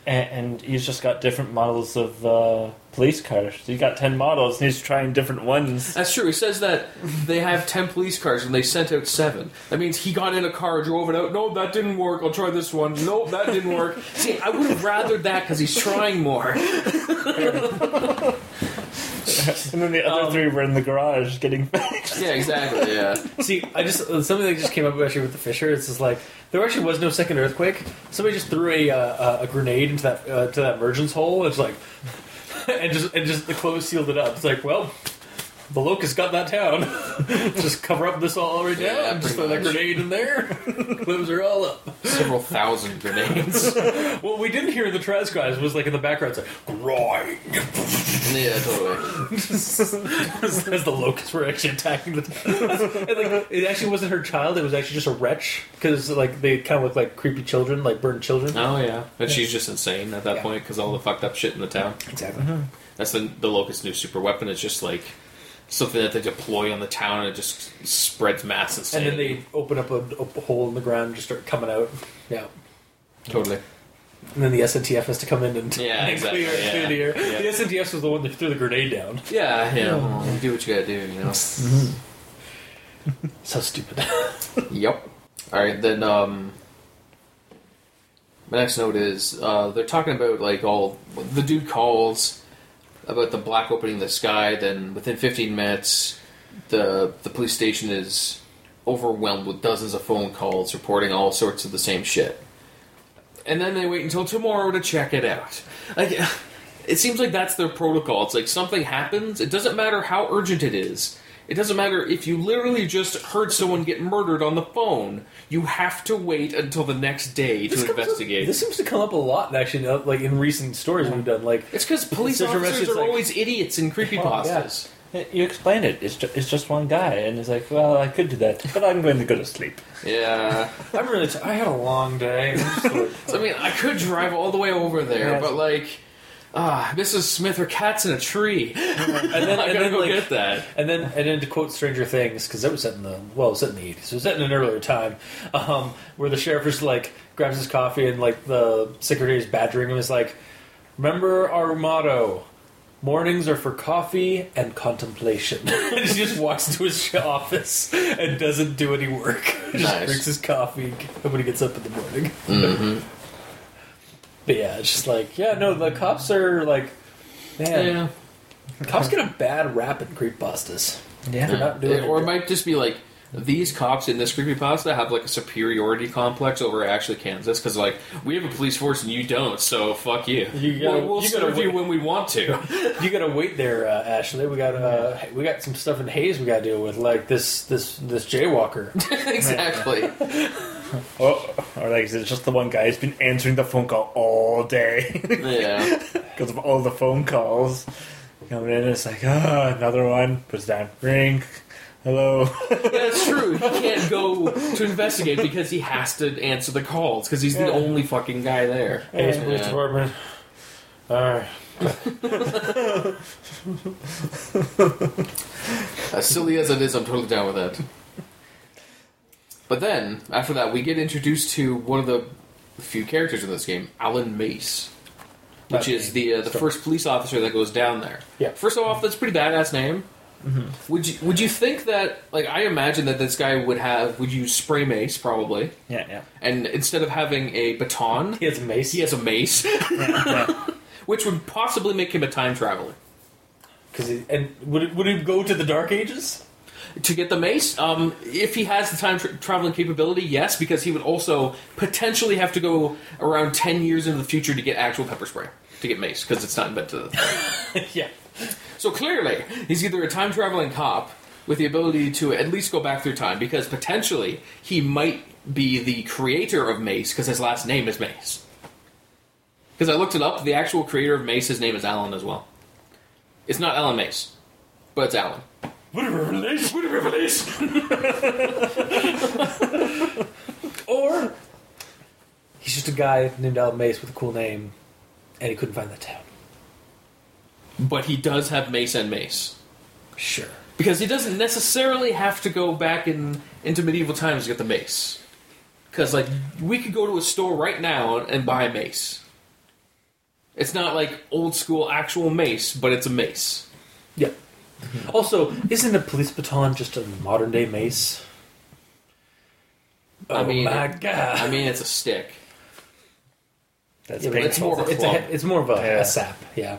And, and he's just got different models of uh, police cars. You got ten models, and he's trying different ones. That's true. He says that they have ten police cars and they sent out seven. That means he got in a car, drove it out. No, that didn't work. I'll try this one. No, that didn't work. See, I would have rathered that because he's trying more. And then the other Um, three were in the garage getting fixed. Yeah, exactly. Yeah. See, I just uh, something that just came up actually with the fissure. It's just like there actually was no second earthquake. Somebody just threw a uh, a grenade into that uh, to that emergence hole. It's like and just and just the close sealed it up. It's like well. The locust got that town. just cover up this all right now. Yeah, and just pretty throw that much. grenade in there. Close her all up. Several thousand grenades. What we didn't hear in the transcribes was like in the background, it's like grind yeah, totally. as the locusts were actually attacking the town. and like, it actually wasn't her child; it was actually just a wretch because like they kind of look like creepy children, like burned children. Oh yeah, but she's just insane at that Yeah. point because all the fucked up shit in the town. Exactly. Mm-hmm. That's the the locust new super weapon. It's just like something that they deploy on the town and it just spreads mass And insanity. then they open up a, a hole in the ground and just start coming out. Yeah. totally. And then the SNTF has to come in and, Yeah, and exactly, clear, yeah. clear the air. Yeah. The SNTF was the one that threw the grenade down. Yeah, yeah. you do what you gotta do, you know. So stupid. Yep. All right, then. Um, my next note is uh, they're talking about like all the dude calls about the black opening the sky. Then within 15 minutes, the the police station is overwhelmed with dozens of phone calls reporting all sorts of the same shit. And then they wait until tomorrow to check it out. Like, it seems like that's their protocol. It's like something happens. It doesn't matter how urgent it is. It doesn't matter if you literally just heard someone get murdered on the phone. You have to wait until the next day to This up- investigate. this seems to come up a lot, actually, like in recent stories we've done. Like, it's because police officers are like- always idiots in creepypastas. You explained it. It's just, it's just one guy, and he's like, "Well, I could do that, but I'm going to go to sleep." Yeah. I'm really. T- I had a long day. Like- So, I mean, I could drive all the way over there, Yeah. but like, ah, Mrs. Smith, her cat's in a tree. and then, I and gotta then go like, get that. And then, and then to quote Stranger Things, because that was set in the well, it was set in the eighties. It was set in an earlier time, um, where the sheriff just like grabs his coffee and like the secretary is badgering him. Is like, remember our motto: mornings are for coffee and contemplation. and he just walks into his office and doesn't do any work. just Nice. drinks his coffee when he gets up in the morning. Mm-hmm. But yeah, it's just like, yeah, no, the cops are like, man, Yeah. cops get a bad rap in creepypastas. Yeah. They're not doing It- or it. it might just be like these cops in this creepypasta have like a superiority complex over Ashley, Kansas, because like we have a police force and you don't, so fuck you. You gotta- we'll we'll you gotta serve you when we want to. You gotta wait there, uh, Ashley. We got uh, we got some stuff in Hays we gotta deal with, like this this this jaywalker. exactly. Oh, or like, is it just the one guy who's been answering the phone call all day Yeah. because of all the phone calls coming in? It's like, ah, another one. Puts down, ring. Hello. Yeah, that's true. He can't go to investigate because he has to answer the calls because he's the only fucking guy there. Hays Police Department. All right. As silly as it is, I'm totally down with that. But then, after that, we get introduced to one of the few characters in this game, Alan Mace, which That is the uh, the first police officer that goes down there. Yeah. First off, that's a pretty badass name. Would you would you think that like I imagine that this guy would have would use spray mace probably, yeah, yeah. and instead of having a baton, He has a mace. he has a mace, yeah, which would possibly make him a time traveler. Cause he, and would it, would he go to the Dark Ages? To get the mace, um, if he has the time tra- traveling capability, yes, because he would also potentially have to go around ten years into the future to get actual pepper spray to get mace because it's not invented. yeah. so clearly, he's either a time traveling cop with the ability to at least go back through time, because potentially he might be the creator of Mace because his last name is Mace. Because I looked it up, the actual creator of Mace, his name is Alan as well. It's not Alan Mace, but it's Alan. What a revelation! What a revelation! or he's just a guy named Alan Mace with a cool name, and he couldn't find that town. But he does have Mace and Mace. Sure. Because he doesn't necessarily have to go back in into medieval times to get the mace. Because like we could go to a store right now and buy a mace. It's not like old school actual mace, but it's a mace. Yeah. Also, isn't a police baton just a modern day mace? I oh mean, my it- god! I mean, it's a stick. That's Yeah, but it's more of a it's, a, it's more of a, Yeah. a sap. Yeah.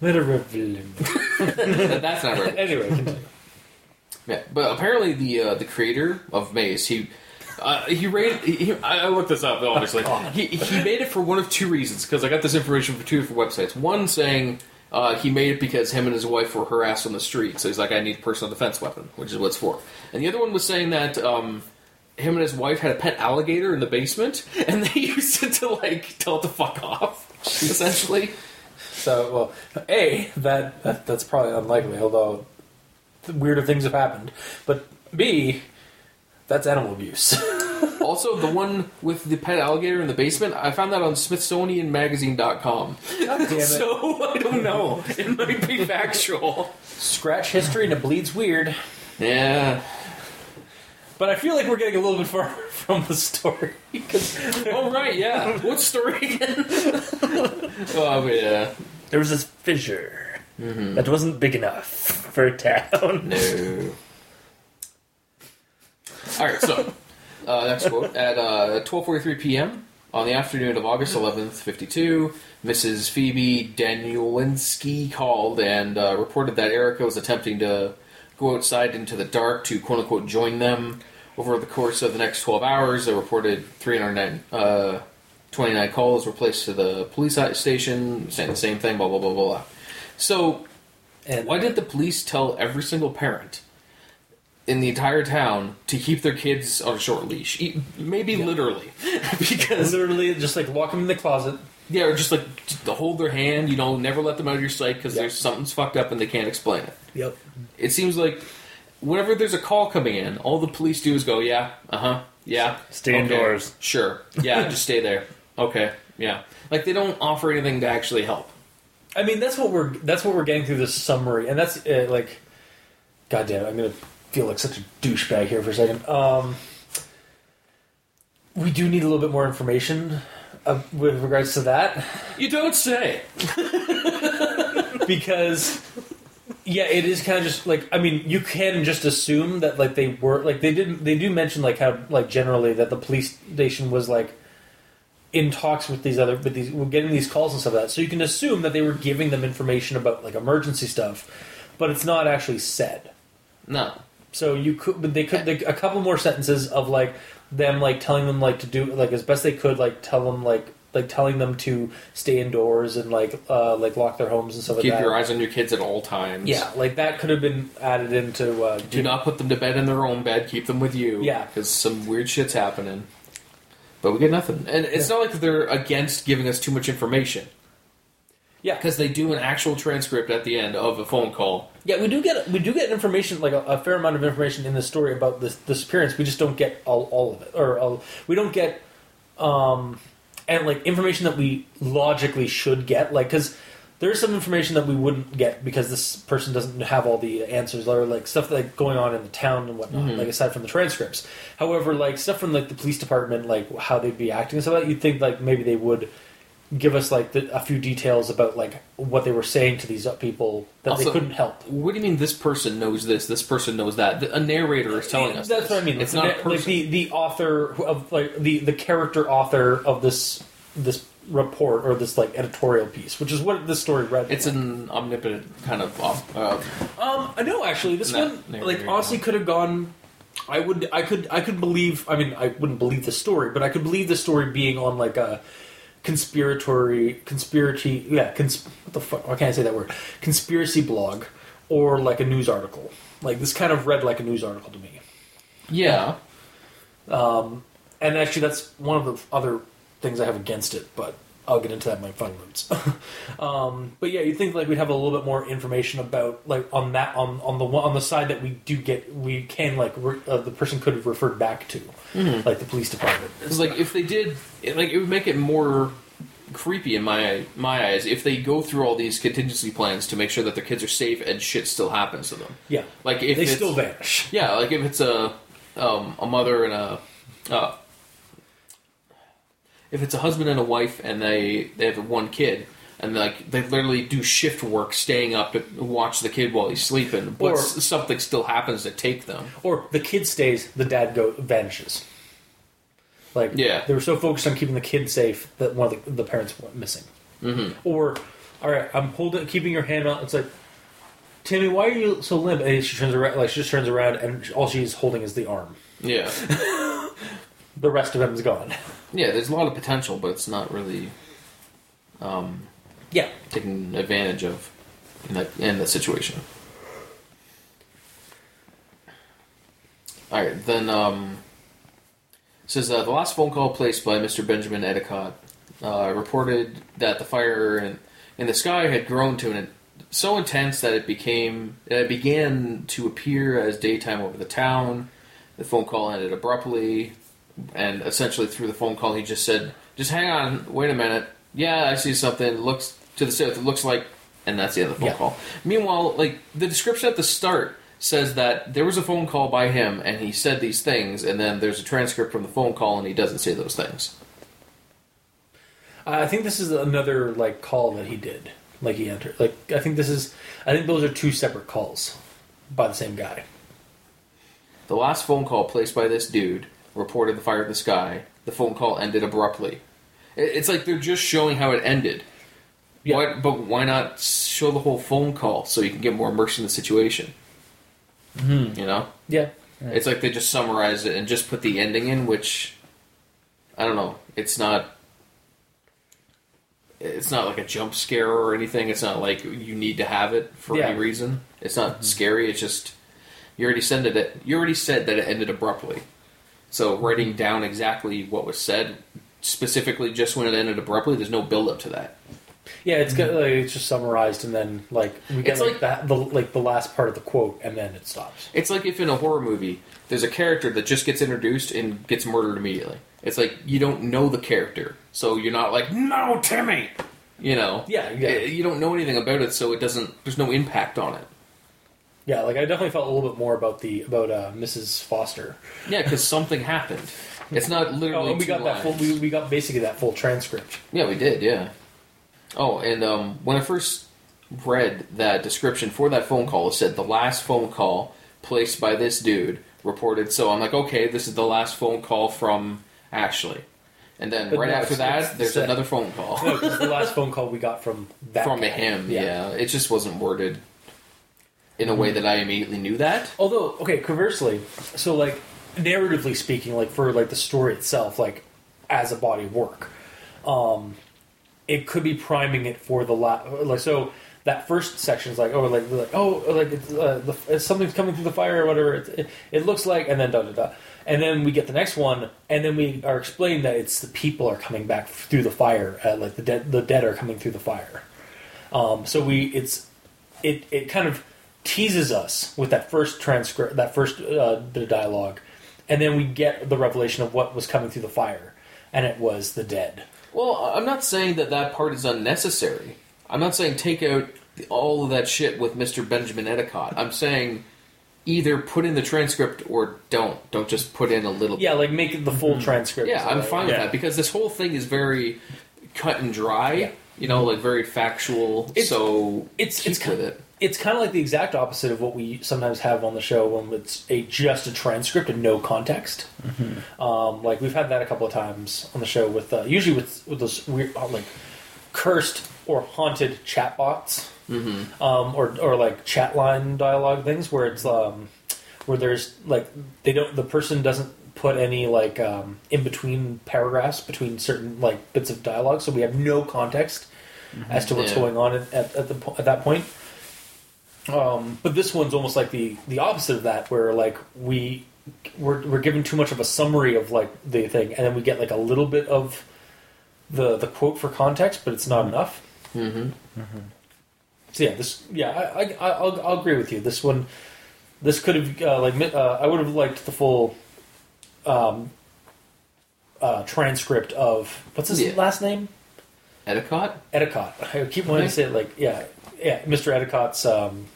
What a revelation! That- That's not right. anyway, continue. Yeah, but apparently the uh, the creator of Mace, he uh, he rated. He, he- I I looked this up obviously. God. he he made it for one of two reasons because I got this information from two different websites. One saying uh, he made it because him and his wife were harassed on the street, so he's like, I need a personal defense weapon, which is what it's for. And the other one was saying that. Um, him and his wife had a pet alligator in the basement, and they used it to like tell it to fuck off, essentially. So, well, a that, that that's probably unlikely, although weirder things have happened. But b that's animal abuse. Also, the one with the pet alligator in the basement, I found that on SmithsonianMagazine.com. God damn it! So I don't know. It might be factual. Scratch history and it bleeds weird. Yeah. But I feel like we're getting a little bit far from the story Oh right, yeah. What story again? oh yeah. There was this fissure mm-hmm. that wasn't big enough for a town. No. All right. So uh, next quote at uh, 12:43 p.m. on the afternoon of August 11th, 52. Mrs. Phoebe Danielinski called and uh, reported that Erica was attempting to go outside into the dark to quote unquote join them. Over the course of the next 12 hours, they reported 309, uh, 29 calls were placed to the police station, saying the same thing, blah, blah, blah, blah, blah. So, and why did the police tell every single parent in the entire town to keep their kids on a short leash? E- Maybe literally. because, literally just like lock them in the closet. yeah, or just like just to hold their hand, you know, never let them out of your sight because Yeah. there's something's fucked up and they can't explain it. Yep. It seems like whenever there's a call coming in, all the police do is go, yeah, uh huh, yeah. Stay okay, indoors. Sure. Yeah, just stay there. Okay, yeah. Like they don't offer anything to actually help. I mean, that's what we're that's what we're getting through this summary, and that's uh, like, God damn it, I'm gonna feel like such a douchebag here for a second. Um, we do need a little bit more information uh, with regards to that You don't say. because. Yeah, it is kind of just like I mean, you can just assume that like they were like they didn't they do mention like how like generally that the police station was like in talks with these other with these we're getting these calls and stuff like that. So you can assume that they were giving them information about like emergency stuff, but it's not actually said. No. So you could, but they could they, a couple more sentences of like them like telling them like to do like as best they could like tell them like like telling them to stay indoors and like uh like lock their homes and stuff Keep like that. Keep your eyes on your kids at all times. Yeah, like that could have been added into. Uh, Do not put them to bed in their own bed. Keep them with you. Yeah. Because some weird shit's happening. But we get nothing. And it's not like they're against giving us too much information. Yeah, Because they do an actual transcript at the end of a phone call. Yeah, we do get we do get information like a, a fair amount of information in the story about this disappearance. We just don't get all, all of it, or uh, we don't get um and like information that we logically should get, like because there's some information that we wouldn't get because this person doesn't have all the answers or like stuff like going on in the town and whatnot. Like aside from the transcripts, however, like stuff from like the police department, like how they'd be acting and stuff like that, you'd think like maybe they would give us like the, a few details about like what they were saying to these people that they couldn't help. What do you mean this person knows this, this person knows that? A narrator is telling us That's this. what I mean. It's like, not a the- like the the author of like the the character author of this this report or this like editorial piece, which is what this story read. It's an omnipotent kind of. Uh, um I know actually this one like honestly could have gone. I would I could I could believe I mean I wouldn't believe the story, but I could believe the story being on like a conspiratory conspiracy yeah cons- what the fuck why can't I say that word conspiracy blog or like a news article like this kind of read like a news article to me. yeah. and actually that's one of the other things I have against it, but I'll get into that in my final notes. um, but yeah, you think like we'd have a little bit more information about like on that on on the one on the side that we do get we can like re- uh, the person could have referred back to, like the police department. Because like if they did, it, like it would make it more creepy in my my eyes if they go through all these contingency plans to make sure that their kids are safe and shit still happens to them. Yeah, Like if they it's, still vanish. Yeah, like if it's a um, a mother and a uh, if it's a husband and a wife and they they have one kid and like they literally do shift work staying up to watch the kid while he's sleeping but Or- something still happens to take them Or the kid stays, the dad go vanishes. Like Yeah. they were so focused on keeping the kid safe that one of the, the parents went missing. Mm-hmm. Or, all right, I'm holding, keeping your hand out. It's like, Timmy, why are you so limp? And she turns around, like she just turns around, and all she's holding is the arm. yeah The rest of him is gone. yeah there's a lot of potential but it's not really um, Yeah, taken advantage of in that in the situation all right then um says uh, the last phone call placed by Mr. Benjamin Edicott uh, reported that the fire in, in the sky had grown to an so intense that it became it began to appear as daytime over the town. The phone call ended abruptly, and essentially through the phone call, he just said, "Just hang on, wait a minute. Yeah, I see something. Looks to the south. It looks like." And that's the end of the phone Yeah. call. Meanwhile, like the description at the start says that there was a phone call by him, and he said these things, and then there's a transcript from the phone call, and he doesn't say those things. I think this is another like call that he did. Like he entered. Like I think this is. I think those are two separate calls by the same guy. The last phone call placed by this dude reported the fire in the sky. The phone call ended abruptly. It's like they're just showing how it ended. Yeah. Why, but why not show the whole phone call so you can get more immersed in the situation? Mm-hmm. You know, Yeah. it's like they just summarize it and just put the ending in, which I don't know. It's not. It's not like a jump scare or anything. It's not like you need to have it for Yeah. any reason. It's not scary. It's just you already said that it. You already said that it ended abruptly. So writing down exactly what was said, specifically just when it ended abruptly, there's no build up to that. Yeah, it's got, like, it's just summarized, and then like we get It's like, that the like the last part of the quote, and then it stops. It's like if in a horror movie, there's a character that just gets introduced and gets murdered immediately. It's like you don't know the character, so you're not like, no, Timmy! You know? Yeah, yeah. Eh, You don't know anything about it, so it doesn't, there's no impact on it. Yeah, like I definitely felt a little bit more about the about uh, Mrs. Foster. Yeah, because something happened. It's not literally. Oh, and we two got that full. lines. We, we got basically that full transcript. Yeah, we did, yeah. Oh, and um, when I first read that description for that phone call, it said the last phone call placed by this dude reported. So I'm like, okay, this is the last phone call from Ashley. And then But right no, after it's- that, it's there's same. another phone call No, the last phone call we got from that from guy. him. Yeah. it just wasn't worded. in a way that I immediately knew that. Although, okay, conversely, so like narratively speaking, like for like the story itself, like as a body of work, um, it could be priming it for the la- like so. That first section is like, oh, like, like oh, like it's, uh, the, something's coming through the fire or whatever. It, it, it looks like, and then da da da, and then we get the next one, and then we are explained that it's the people are coming back through the fire, uh, like the dead, the dead are coming through the fire. Um, so we, it's, it, it kind of teases us with that first transcript, that first uh, bit of dialogue, and then we get the revelation of what was coming through the fire, and it was the dead. Well, I'm not saying that that part is unnecessary. I'm not saying take out all of that shit with Mr. Benjamin Edicott. I'm saying either put in the transcript or don't. Don't just put in a little. Yeah, like make it the full mm-hmm. transcript. Yeah, I'm fine with Yeah. that because this whole thing is very cut and dry. Yeah. You know, like very factual. It's- so it's- keep it's with ki- it. It's kind of like the exact opposite of what we sometimes have on the show when it's a just a transcript and no context. Um, like we've had that a couple of times on the show with uh, usually with with those weird uh, like cursed or haunted chatbots, mm-hmm. um, or or like chat line dialogue things where it's um, where there's like they don't the person doesn't put any like um, in between paragraphs between certain like bits of dialogue, so we have no context as to what's Yeah. going on at, at, at the at that point. Um, but this one's almost like the the opposite of that, where like we we're, we're given too much of a summary of like the thing, and then we get like a little bit of the the quote for context, but it's not enough. Mm-hmm. Mm-hmm. So yeah, this yeah, I, I I'll, I'll agree with you. This one, this could have uh, like uh, I would have liked the full um, uh, transcript of what's his Yeah. last name? Edicott? Edicott. I keep wanting to say it like yeah, yeah, Mr. Edicott's um,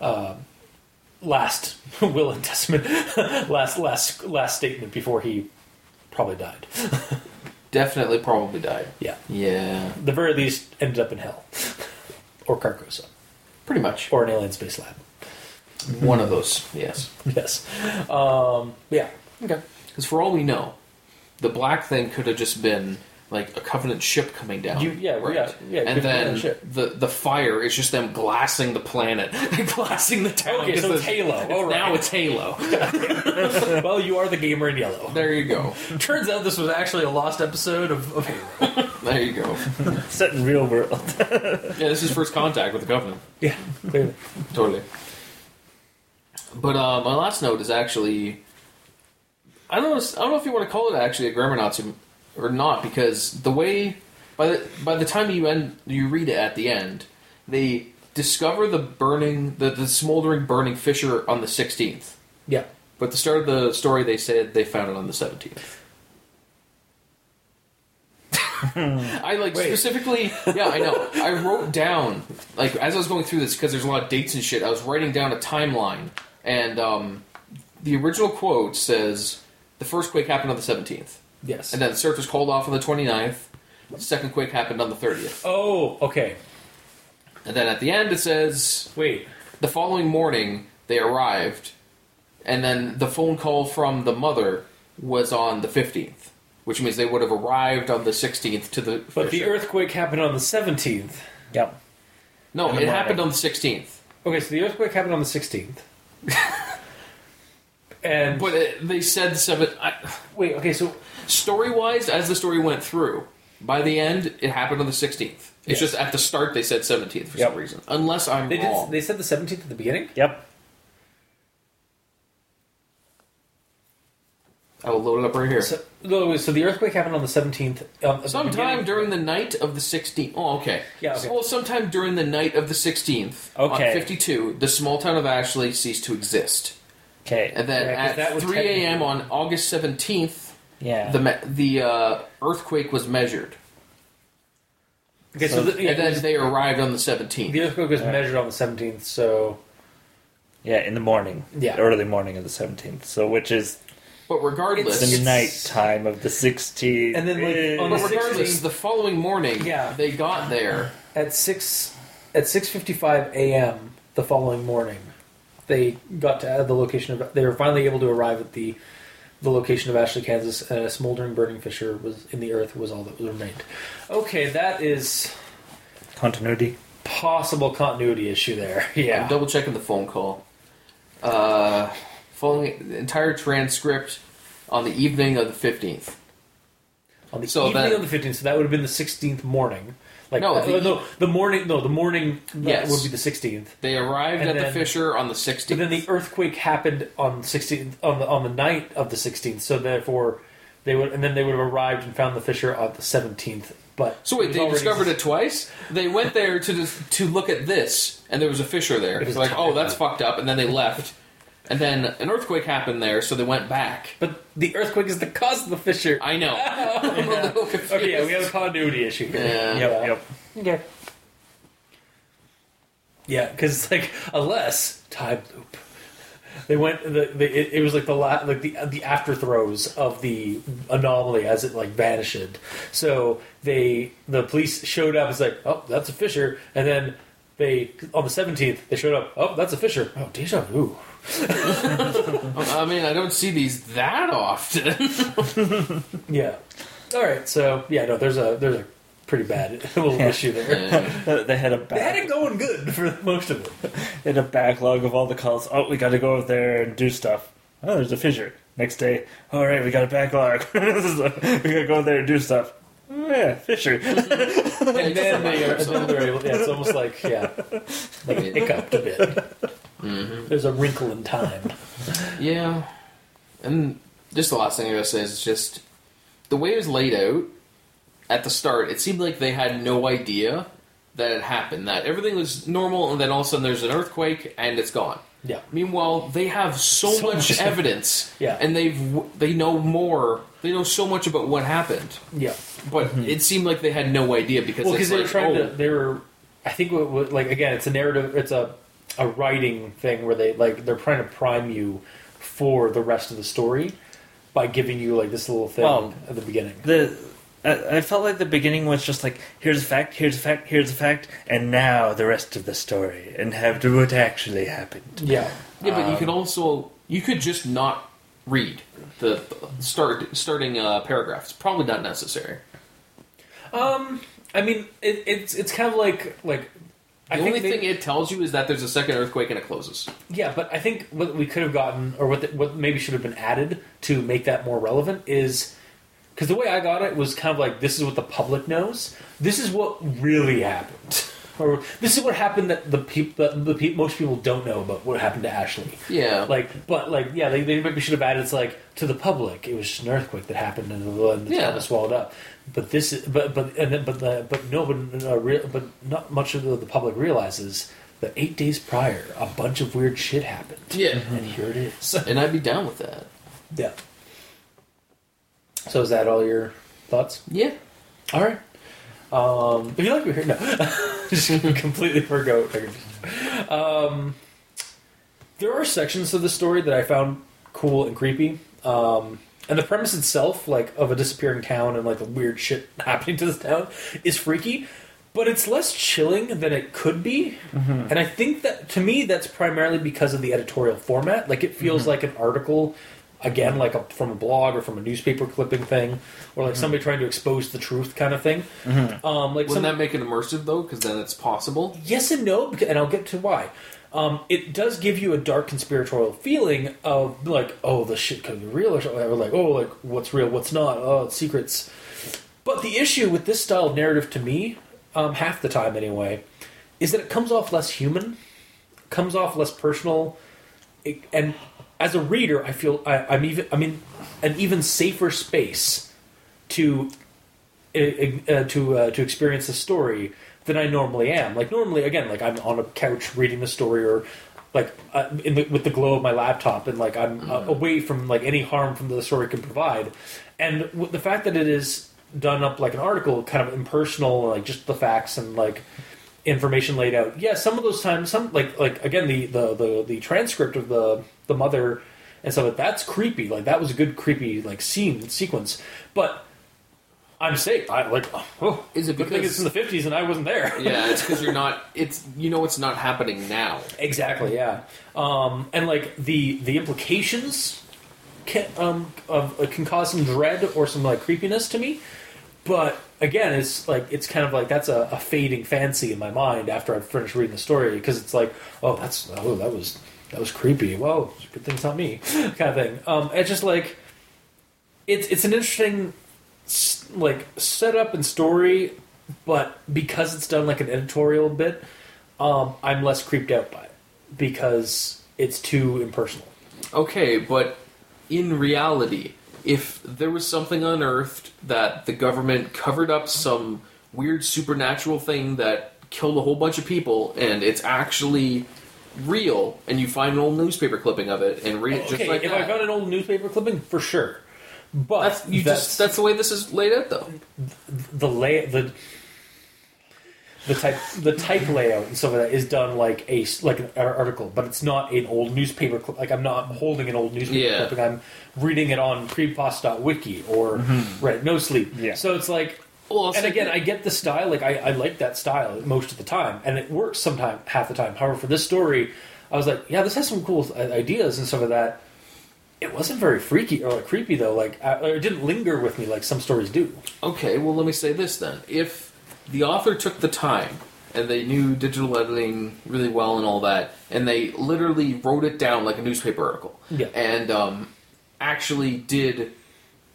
uh, last will and testament, last last last statement before he probably died. Definitely probably died. Yeah, Yeah. the very least ended up in hell or Carcosa Pretty much. or an alien space lab. One of those, yes. Yes. Um, yeah. Okay. Because for all we know, the black thing could have just been like a Covenant ship coming down. You- yeah, right? yeah, yeah, And then the the fire is just them glassing the planet, glassing the town. Okay, so it's Halo. Right. Now it's Halo. well, you are the gamer in yellow. there you go. Turns out this was actually a lost episode of, of Halo. There you go. Set in real world. Yeah, this is first contact with the Covenant. yeah. clearly. Totally. But uh, my last note is actually, I don't know. I don't know if you want to call it actually a grammar Nazi or not, because the way by the by the time you end you read it at the end, they discover the burning the, the smoldering burning fissure on the sixteenth. Yeah. But at the start of the story, they said they found it on the seventeenth. I like Wait. specifically. Yeah, I know. I wrote down like as I was going through this because there's a lot of dates and shit. I was writing down a timeline, and um, the original quote says the first quake happened on the seventeenth, Yes. and then the search was called off on the 29th. The second quake happened on the thirtieth, oh, okay. and then at the end it says Wait. the following morning they arrived, and then the phone call from the mother was on the fifteenth, which means they would have arrived on the sixteenth to the. But the fissure. earthquake happened on the 17th. yep. No, it happened on the sixteenth. Okay, so the earthquake happened on the 16th. and. But it, they said seven. I, wait, okay, so. Story wise, as the story went through, by the end it happened on the sixteenth. It's Yes. just at the start they said seventeenth for Yep. some reason, unless I'm They, wrong. did, they said the 17th at the beginning? Yep. I will load it up right here. So, so the earthquake happened on the 17th. Um, at the Sometime during the night of the 16th. Oh, okay. Yeah, okay. Well, sometime during the night of the 16th, Okay. on 52, the small town of Ashley ceased to exist. Okay. And then Yeah, 'cause that at 3 a.m. on August 17th, yeah. the me- the uh, earthquake was measured. Okay, so, So- the, yeah, and then they arrived on the 17th. the earthquake was Yeah. measured on the 17th, so. yeah, in the morning. Yeah. Early morning of the 17th. So, which is but regardless, the night time of the 16th. And then, like, on but the regardless, 16th the following morning, Yeah. they got there. at 6 at 6:55 a.m. the following morning they got to the location of they were finally able to arrive at the the location of Ashley, Kansas, and a smoldering burning fissure was in the earth was all that was remained. Okay, that is Continuity. possible continuity issue there. Yeah. I'm double checking the phone call. Uh, following the entire transcript on the evening of the fifteenth. on the so evening that- of the fifteenth, so that would have been the sixteenth morning. Like No, uh, the- no, the morning. No, the morning that Yes. would be the sixteenth. They arrived And at the then- fissure on the sixteenth. then the earthquake happened on sixteenth on the on the night of the sixteenth. So therefore, they would and then they would have arrived and found the fissure on the seventeenth. But so wait, they discovered it twice. They went there to to look at this, and there was a fissure there. It was like, oh, that's fucked up, and then they left. And then an earthquake happened there, so they went back. But the earthquake is the cause of the fissure. I know. I'm a little confused. Okay, yeah, we have a continuity issue here. Yeah. Yep, yep. Okay. Yeah, because it's like unless time loop, they went. The, the it, it was like the la- like the the afterthrows of the anomaly as it like vanished. So they the police showed up. It's like oh that's a fissure, and then they on the seventeenth they showed up. Oh that's a fissure. Oh deja vu. I mean, I don't see these that often. Yeah. All right. So yeah, no, there's a there's a pretty bad little Yeah. issue there. Yeah. They had a They had it going good for most of it. they had a backlog of all the calls. Oh, we got to go over there and do stuff. Oh, there's a fissure. Next day, all right, we got a backlog. we got to go there and do stuff. Oh, yeah, fissure. and then they are, and then they're able. Yeah, it's almost like yeah, like a hiccuped a bit. Mm-hmm. There's a wrinkle in time. Yeah. And just the last thing I gotta say is just the way it was laid out at the start, it seemed like they had no idea that it happened. That everything was normal, and then all of a sudden there's an earthquake and it's gone. Yeah, Meanwhile, they have so, So much much. evidence, Yeah. and they've they know more. They know so much about what happened, yeah. but mm-hmm. it seemed like they had no idea because Well, because they were trying oh, to. They were. I think what, what, like again, it's a narrative. It's a a writing thing where they like they're trying to prime you for the rest of the story by giving you like this little thing Well, at the beginning. the I, I felt like the beginning was just like here's a fact, here's a fact, here's a fact, and now the rest of the story and have to what actually happened. Yeah. Yeah, but you Um, could also you could just not read the start starting uh, paragraphs. Probably not necessary. Um. I mean, it, it's it's kind of like like. The I only thing it tells you is that there's a second earthquake and it closes. Yeah, but I think what we could have gotten, or what the, what maybe should have been added to make that more relevant, is because the way I got it was kind of like this is what the public knows. This is what really happened, or this is what happened that the people, the, the peop most people don't know about what happened to Ashley. Yeah, Like, but like, yeah, they, they maybe should have added. It's like to the public, it was just an earthquake that happened, and the, and the Yeah. town was swallowed up. But this, is, but but and then, but the, but no, but uh, real, but not much of the, the public realizes that eight days prior, a bunch of weird shit happened. yeah, And here it is. and I'd be down with that. yeah. So is that all your thoughts? Yeah, All right. Um, if you like what you heard, no, just completely forgot. Um, there are sections of the story that I found cool and creepy. Um, and the premise itself, like of a disappearing town and like the weird shit happening to this town, is freaky. But it's less chilling than it could be, mm-hmm. and I think that to me that's primarily because of the editorial format. Like it feels mm-hmm. like an article, again, like a, from a blog or from a newspaper clipping thing, or like mm-hmm. somebody trying to expose the truth kind of thing. Um, like wouldn't some, that make it immersive though? Because then it's possible. Yes and no, and I'll get to why. Um, it does give you a dark conspiratorial feeling of like, oh, the shit could be real, or, something, like, oh, like what's real, what's not, oh, it's secrets. But the issue with this style of narrative, to me, um, half the time anyway, is that it comes off less human, comes off less personal, it, and as a reader, I feel I, I'm even I'm in an even safer space to uh, to uh, to experience the story than I normally am. Like normally, again, like I'm on a couch reading the story, or like uh, in the, with the glow of my laptop, and like I'm uh, away from like any harm from the story can provide. And w- the fact that it is done up like an article, kind of impersonal, like just the facts and like information laid out. Yeah, some of those times, some like like again the the the, the transcript of the the mother and stuff. That's creepy. Like that was a good creepy like scene sequence, but. I'm safe. I like. Oh, Is it because- it's in the fifties and I wasn't there? Yeah, it's because you're not. It's you know it's not happening now. exactly. Yeah. Um, and like the the implications can um of uh, can cause some dread or some like creepiness to me, but again, it's like it's kind of like that's a, a fading fancy in my mind after I've finished reading the story because it's like, oh, that's oh, that was that was creepy. Well, good thing it's not me, kind of thing. Um, it's just like it's it's an interesting like setup and story, but because it's done like an editorial bit, um, I'm less creeped out by it because it's too impersonal. Okay, but in reality, if there was something unearthed that the government covered up some weird supernatural thing that killed a whole bunch of people, and it's actually real, and you find an old newspaper clipping of it and read it just okay, like if that. I found an old newspaper clipping, for sure. But that's you just that's the way this is laid out, though. the lay the the type the type layout and stuff like that is done like a like an article, but it's not an old newspaper. Clip. Like I'm not holding an old newspaper Yeah. clipping. I'm reading it on creepypasta.wiki or mm-hmm. Reddit No Sleep. Yeah. So it's like. Well, and again, I get the style. Like I, I like that style most of the time, and it works sometimes half the time. However, for this story, I was like, yeah, this has some cool ideas and stuff like that. It wasn't very freaky or like creepy though. Like I, it didn't linger with me like some stories do. Okay, well, let me say this then. If the author took the time and they knew digital editing really well and all that, and they literally wrote it down like a newspaper article, Yeah. and um, actually did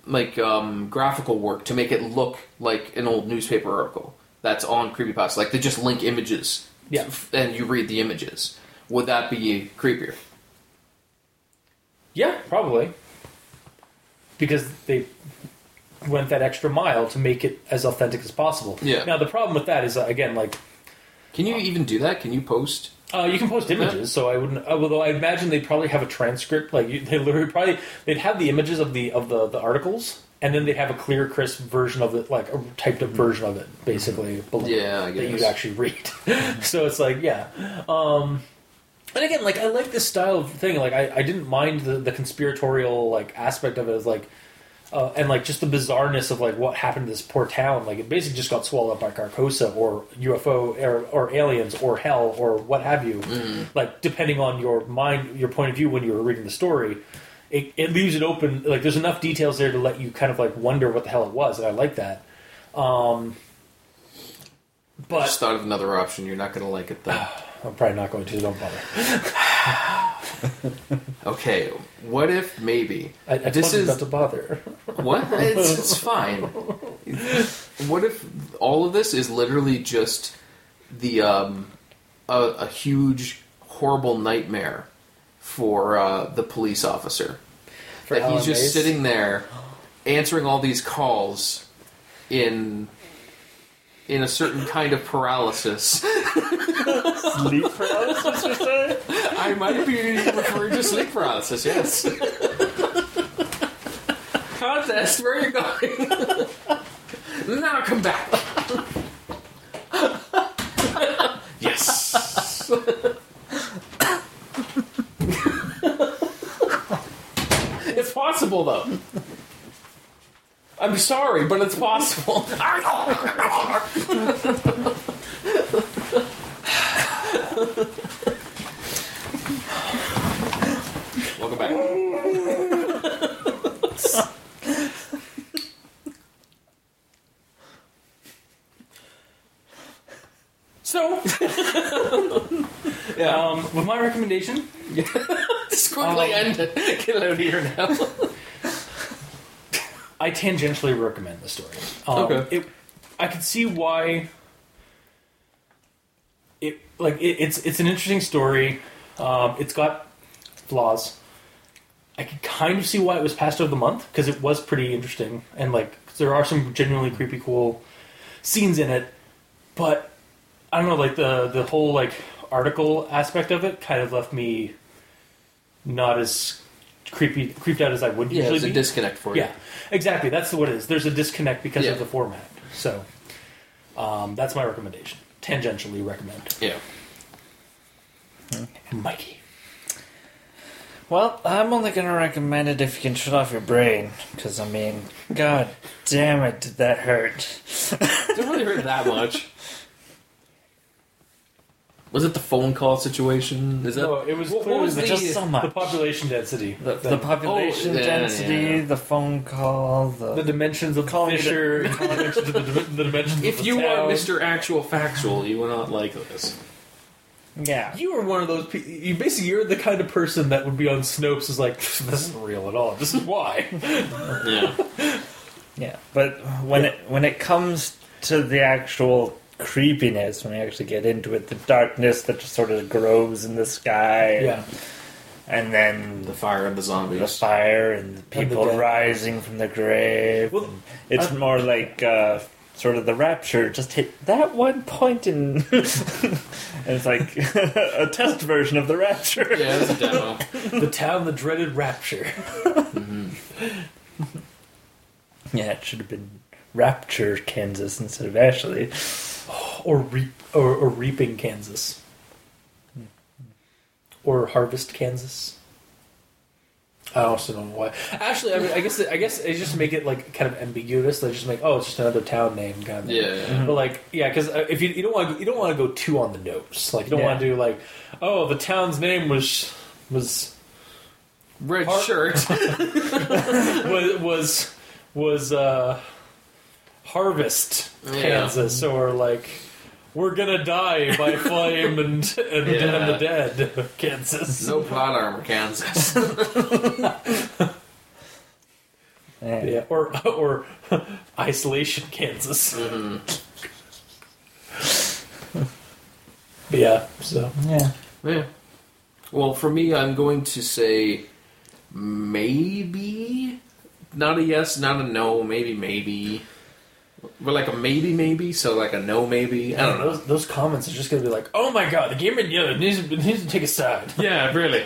like um, graphical work to make it look like an old newspaper article that's on creepypasta, like they just link images, Yeah. and you read the images. Would that be creepier? Yeah, probably. Because they went that extra mile to make it as authentic as possible. Yeah. Now the problem with that is uh, again like Can you even do that? Can you post? uh, you can post images, so I wouldn't. uh, Although I imagine they'd probably have a transcript. Like you, they literally probably they'd have the images of the of the, the articles, and then they'd have a clear, crisp version of it, like a typed up version of it, basically. below, Yeah, I that you'd actually read. so it's like yeah. Um, and again, like I like this style of thing. Like I, I didn't mind the, the conspiratorial like aspect of it as like uh, and like just the bizarreness of like what happened to this poor town. Like it basically just got swallowed up by Carcosa or UFO or, or aliens or hell or what have you. Like depending on your mind, your point of view when you were reading the story, it, it leaves it open. Like there's enough details there to let you kind of like wonder what the hell it was, and I like that. Um, I but just thought of another option. You're not going to like it though. I'm probably not going to. Don't bother. Okay, what if maybe I, I this is not to bother. what? It's, it's fine. What if all of this is literally just the um, a, a huge horrible nightmare for uh, the police officer? For that Alan he's just Mace? sitting there answering all these calls in in a certain kind of paralysis. Sleep paralysis, you say? I might be referring to sleep paralysis, yes. Contest, where are you going? now come back. yes. it's possible, though. I'm sorry, but it's possible. Welcome back. So, Yeah. um, with my recommendation, Just quickly Um, end it. Get out of here now. I tangentially recommend the story. Um, Okay. It, I can see why. It like it, it's it's an interesting story. Um, it's got flaws. I can kind of see why it was passed over the month because it was pretty interesting and like there are some genuinely creepy, cool scenes in it. But I don't know, like the the whole like article aspect of it kind of left me not as creepy creeped out as I would Yeah, usually there's a disconnect for you. Yeah, exactly. That's what it is. There's a disconnect because Yeah. of the format. So um, that's my recommendation. Tangentially recommend. Yeah. Hmm. Mikey. Well, I'm only going to recommend it if you can shut off your brain. Because, I mean, god damn it, did that hurt. Didn't really hurt that much. Was it the phone call situation? Is that No, it was what, what clearly was the- the, just so much. the population density, The, thing. the oh, population Oh, yeah, density, yeah. the phone call, the, the dimensions of the Calling it- fissure, the dimensions of the, the dimensions If of the you town. are Mr. Actual Factual, you will not like this. yeah. You are one of those. pe- You basically you're the kind of person that would be on Snopes. Is like this isn't real at all. This is why. Yeah. Yeah, but when it when it comes to the actual creepiness, when we actually get into it, the darkness that just sort of grows in the sky, yeah, and then the fire and the zombies, the fire and the And the people rising from the grave. Well, it's I- more like uh, sort of the rapture just hit that one point in, and it's like a test version of the rapture. Yeah, it's a demo. the town, the dreaded rapture. Yeah, it should have been Rapture, Kansas instead of Ashley. Or reap or, or reaping Kansas, or harvest Kansas. I also don't know why. Actually, I mean, I guess I guess they just make it like kind of ambiguous. They just make oh, it's just another town name kind of. thing. Yeah. But like, yeah, because if you, you don't want to, you don't want to go too on the nose. Like, you don't Yeah. want to do like, oh, the town's name was was Red Har- shirt. was was was uh, Harvest, Kansas Yeah. Kansas, or like We're gonna die by flame and and, Yeah. and the dead, Kansas. No plot armor, Kansas. Yeah. Yeah, or or isolation, Kansas. Mhm. Yeah, so Yeah. Yeah. Well, for me, I'm going to say maybe. Not a yes, not a no. Maybe, maybe. But like a maybe, maybe. So like a no, maybe. I don't know. Those, those comments are just gonna be like, "Oh my god, the game yeah, needs, to- needs to take a side." Yeah, really.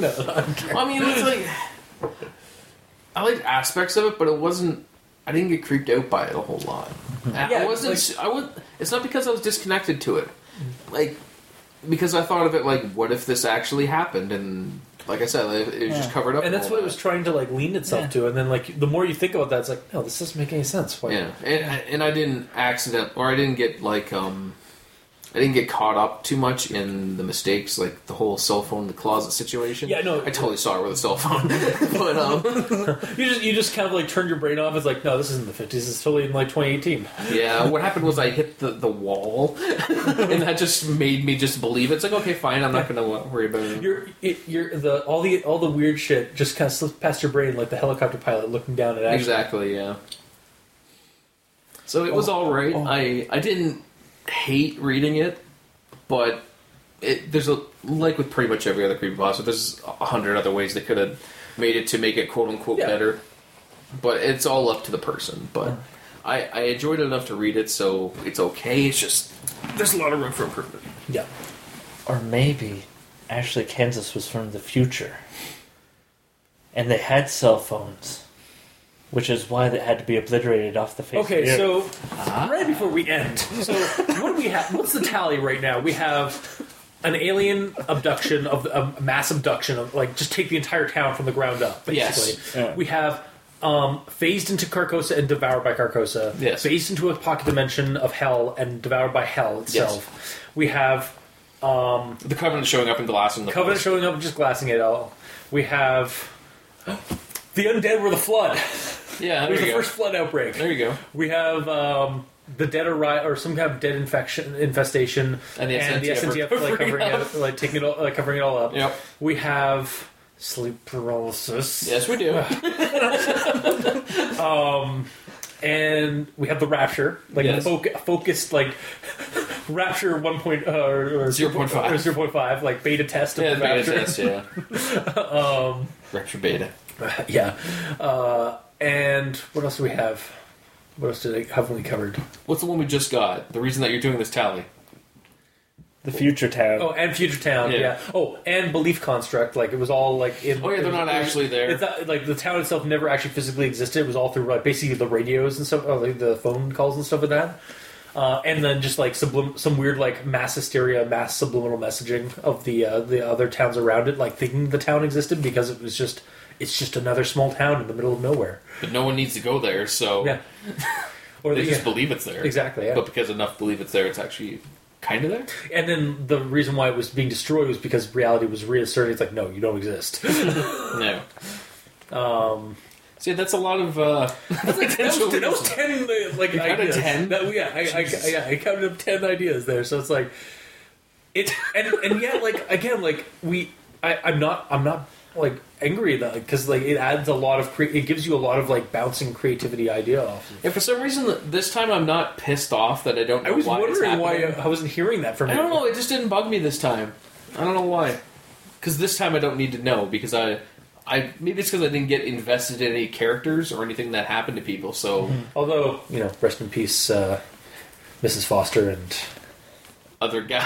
no, I'm. I mean, it's like I liked aspects of it, but it wasn't. I didn't get creeped out by it a whole lot. Mm-hmm. Yeah, I wasn't. I was. It's not because I was disconnected to it, like because I thought of it like, what if this actually happened? And like I said, it, it was just covered up. and that's all what it was trying to like lean itself Yeah. to. And then like the more you think about that, it's like, no, this doesn't make any sense. Why? Yeah, and and I didn't accident or I didn't get like um, I didn't get caught up too much in the mistakes, like the whole cell phone in the closet situation. Yeah, no. I totally saw it with a cell phone, but um, You just you just kind of like turned your brain off. It's like, no, this isn't the fifties. It's totally in like 2018. yeah, what happened was I hit the the wall, and that just made me just believe it. It's like okay, fine, I'm not gonna worry about it. You're it, you're the all the all the weird shit just kind of slipped past your brain like the helicopter pilot looking down at Ashley. Exactly, yeah. So it was all right. oh. I I didn't hate reading it, but it there's a like with pretty much every other creepypasta, there's a hundred other ways they could have made it to make it quote unquote Yeah. better. But it's all up to the person. But I, I enjoyed it enough to read it, so it's okay. It's just there's a lot of room for improvement. Yeah. Or maybe actually Kansas was from the future. And they had cell phones. Which is why they had to be obliterated off the face Okay, of the earth. so right before we end, so what do we have? What's the tally right now? We have an alien abduction of a mass abduction of like just take the entire town from the ground up. Basically, Yes. Yeah. we have um, phased into Carcosa and devoured by Carcosa. Yes. phased into a pocket dimension of hell and devoured by hell itself. We have um, The Covenant showing up and glassing the Covenant place. showing up and just glassing it all. We have the undead were the flood. Yeah, It there was the go. first flood outbreak. There you go. We have um, the dead arri- or some kind of dead infection infestation, And the SNTF SNTF like covering covering it it, like taking it all, like covering it all up. Yep. We have sleep paralysis. Yes, we do. and we have the rapture, like Yes. foc- focused like rapture one point uh, or, or 0.5. or zero point five, like beta test of yeah, the beta rapture. test. Yeah. um, Retro beta. yeah, uh, and what else do we have? What else did I, haven't we covered? What's the one we just got? The reason that you're doing this tally. The future town. Oh, and Future Town, Yeah. yeah. Oh, and Belief Construct, like it was all like in. Oh, yeah, they're it was- not actually there. It's not, like the town itself never actually physically existed. It was all through like basically the radios and stuff, uh, like the phone calls and stuff like that. Uh, and then just like sublim- some weird like mass hysteria, mass subliminal messaging of the uh, the other towns around it, like thinking the town existed because it was just it's just another small town in the middle of nowhere. But no one needs to go there, so Yeah, or they the- just yeah. believe it's there. exactly. Yeah. But because enough believe it's there, it's actually kind of there. And then the reason why it was being destroyed was because reality was reasserting. It's like, no, you don't exist. No. um, See, that's a lot of. Uh, that, was, that was ten uh, like You counted ideas. 10? That, yeah, I, I, yeah, I counted up ten ideas there. So it's like it, and and yet like again like we, I, I'm not I'm not like angry that because like it adds a lot of cre- it gives you a lot of like bouncing creativity idea off. yeah, for some reason, this time I'm not pissed off that I don't know I was why wondering why. I wasn't hearing that from I don't know. It just didn't bug me this time. I don't know why. Because this time I don't need to know because I, I maybe it's because I didn't get invested in any characters or anything that happened to people. So Although you know, rest in peace, uh, Mrs. Foster and other guy,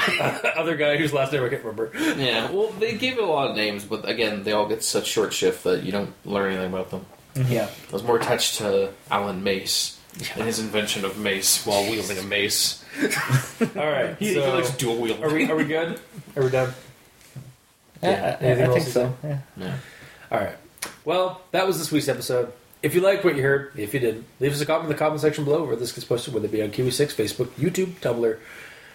other guy whose last name I can't remember. yeah. Well, they gave it a lot of names, but again, they all get such short shift that you don't learn anything about them. Yeah. I was more attached to Alan Mace and his invention of mace while wielding a mace. All right. He, he so likes dual wielding. are we are we good? Are we done? Yeah, I, I, I think so. Yeah. Yeah. All right. Well, that was this week's episode. If you liked what you heard, if you didn't, leave us a comment in the comment section below where this gets posted, whether it be on Kiwi6, Facebook, YouTube, Tumblr.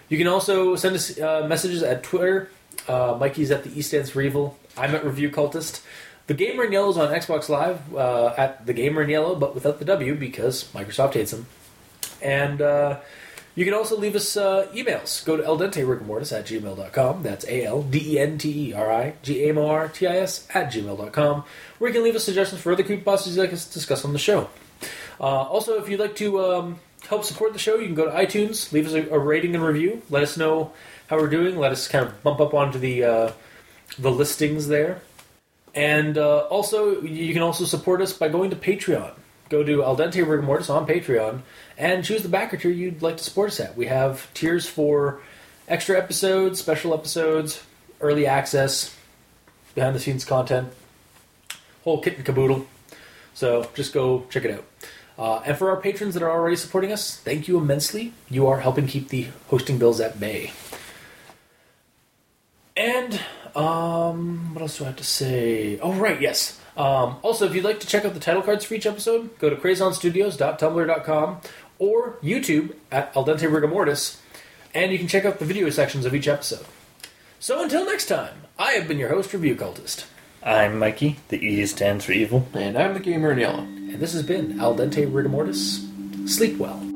You can also send us uh, messages at Twitter. Uh, Mikey's at the E stands for evil. I'm at Review Cultist. The Gamer in Yellow is on Xbox Live uh, at the Gamer in Yellow, but without the W because Microsoft hates them. And uh, you can also leave us uh, emails. Go to aldenterigamortis at gmail.com. That's A L D E N T E R I G A M O R T I S at gmail.com, where you can leave us suggestions for other creepypastas you'd like us to discuss on the show. Uh, also, if you'd like to um, help support the show, you can go to iTunes, leave us a, a rating and review. Let us know how we're doing. Let us kind of bump up onto the uh, the listings there. And uh, also, you can also support us by going to Patreon. Go to Al Rigor on Patreon and choose the backer tier you'd like to support us at. We have tiers for extra episodes, special episodes, early access, behind the scenes content, whole kit and caboodle. So just go check it out. Uh, and for our patrons that are already supporting us, thank you immensely. You are helping keep the hosting bills at bay. And um, what else do I have to say? Oh, right, yes. Um, also, if you'd like to check out the title cards for each episode, go to crazonstudios.tumblr.com or YouTube at Al Dente Rigor Mortis, and you can check out the video sections of each episode. So until next time, I have been your host, Review Cultist, I'm Mikey. The E stands for evil. And I'm the gamer in yellow. and this has been Al Dente Rigor Mortis. Sleep well.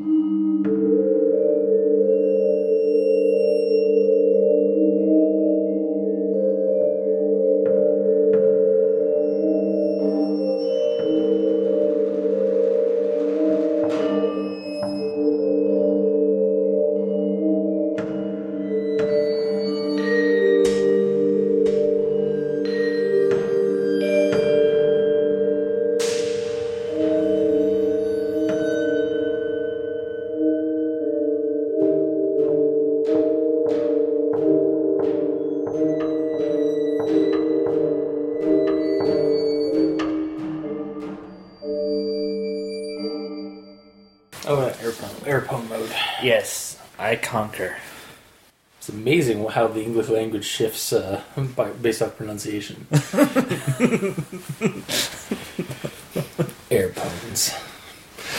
Conquer. It's amazing how the English language shifts uh, by, based off pronunciation. Airplanes.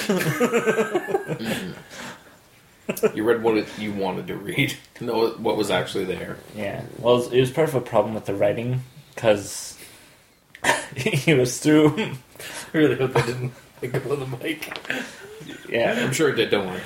You read what it, you wanted to read. Know what was actually there. Yeah. Well, it was, part of a problem with the writing because he was through. I really hope I didn't go on the mic. Yeah. I'm sure it did. Don't worry.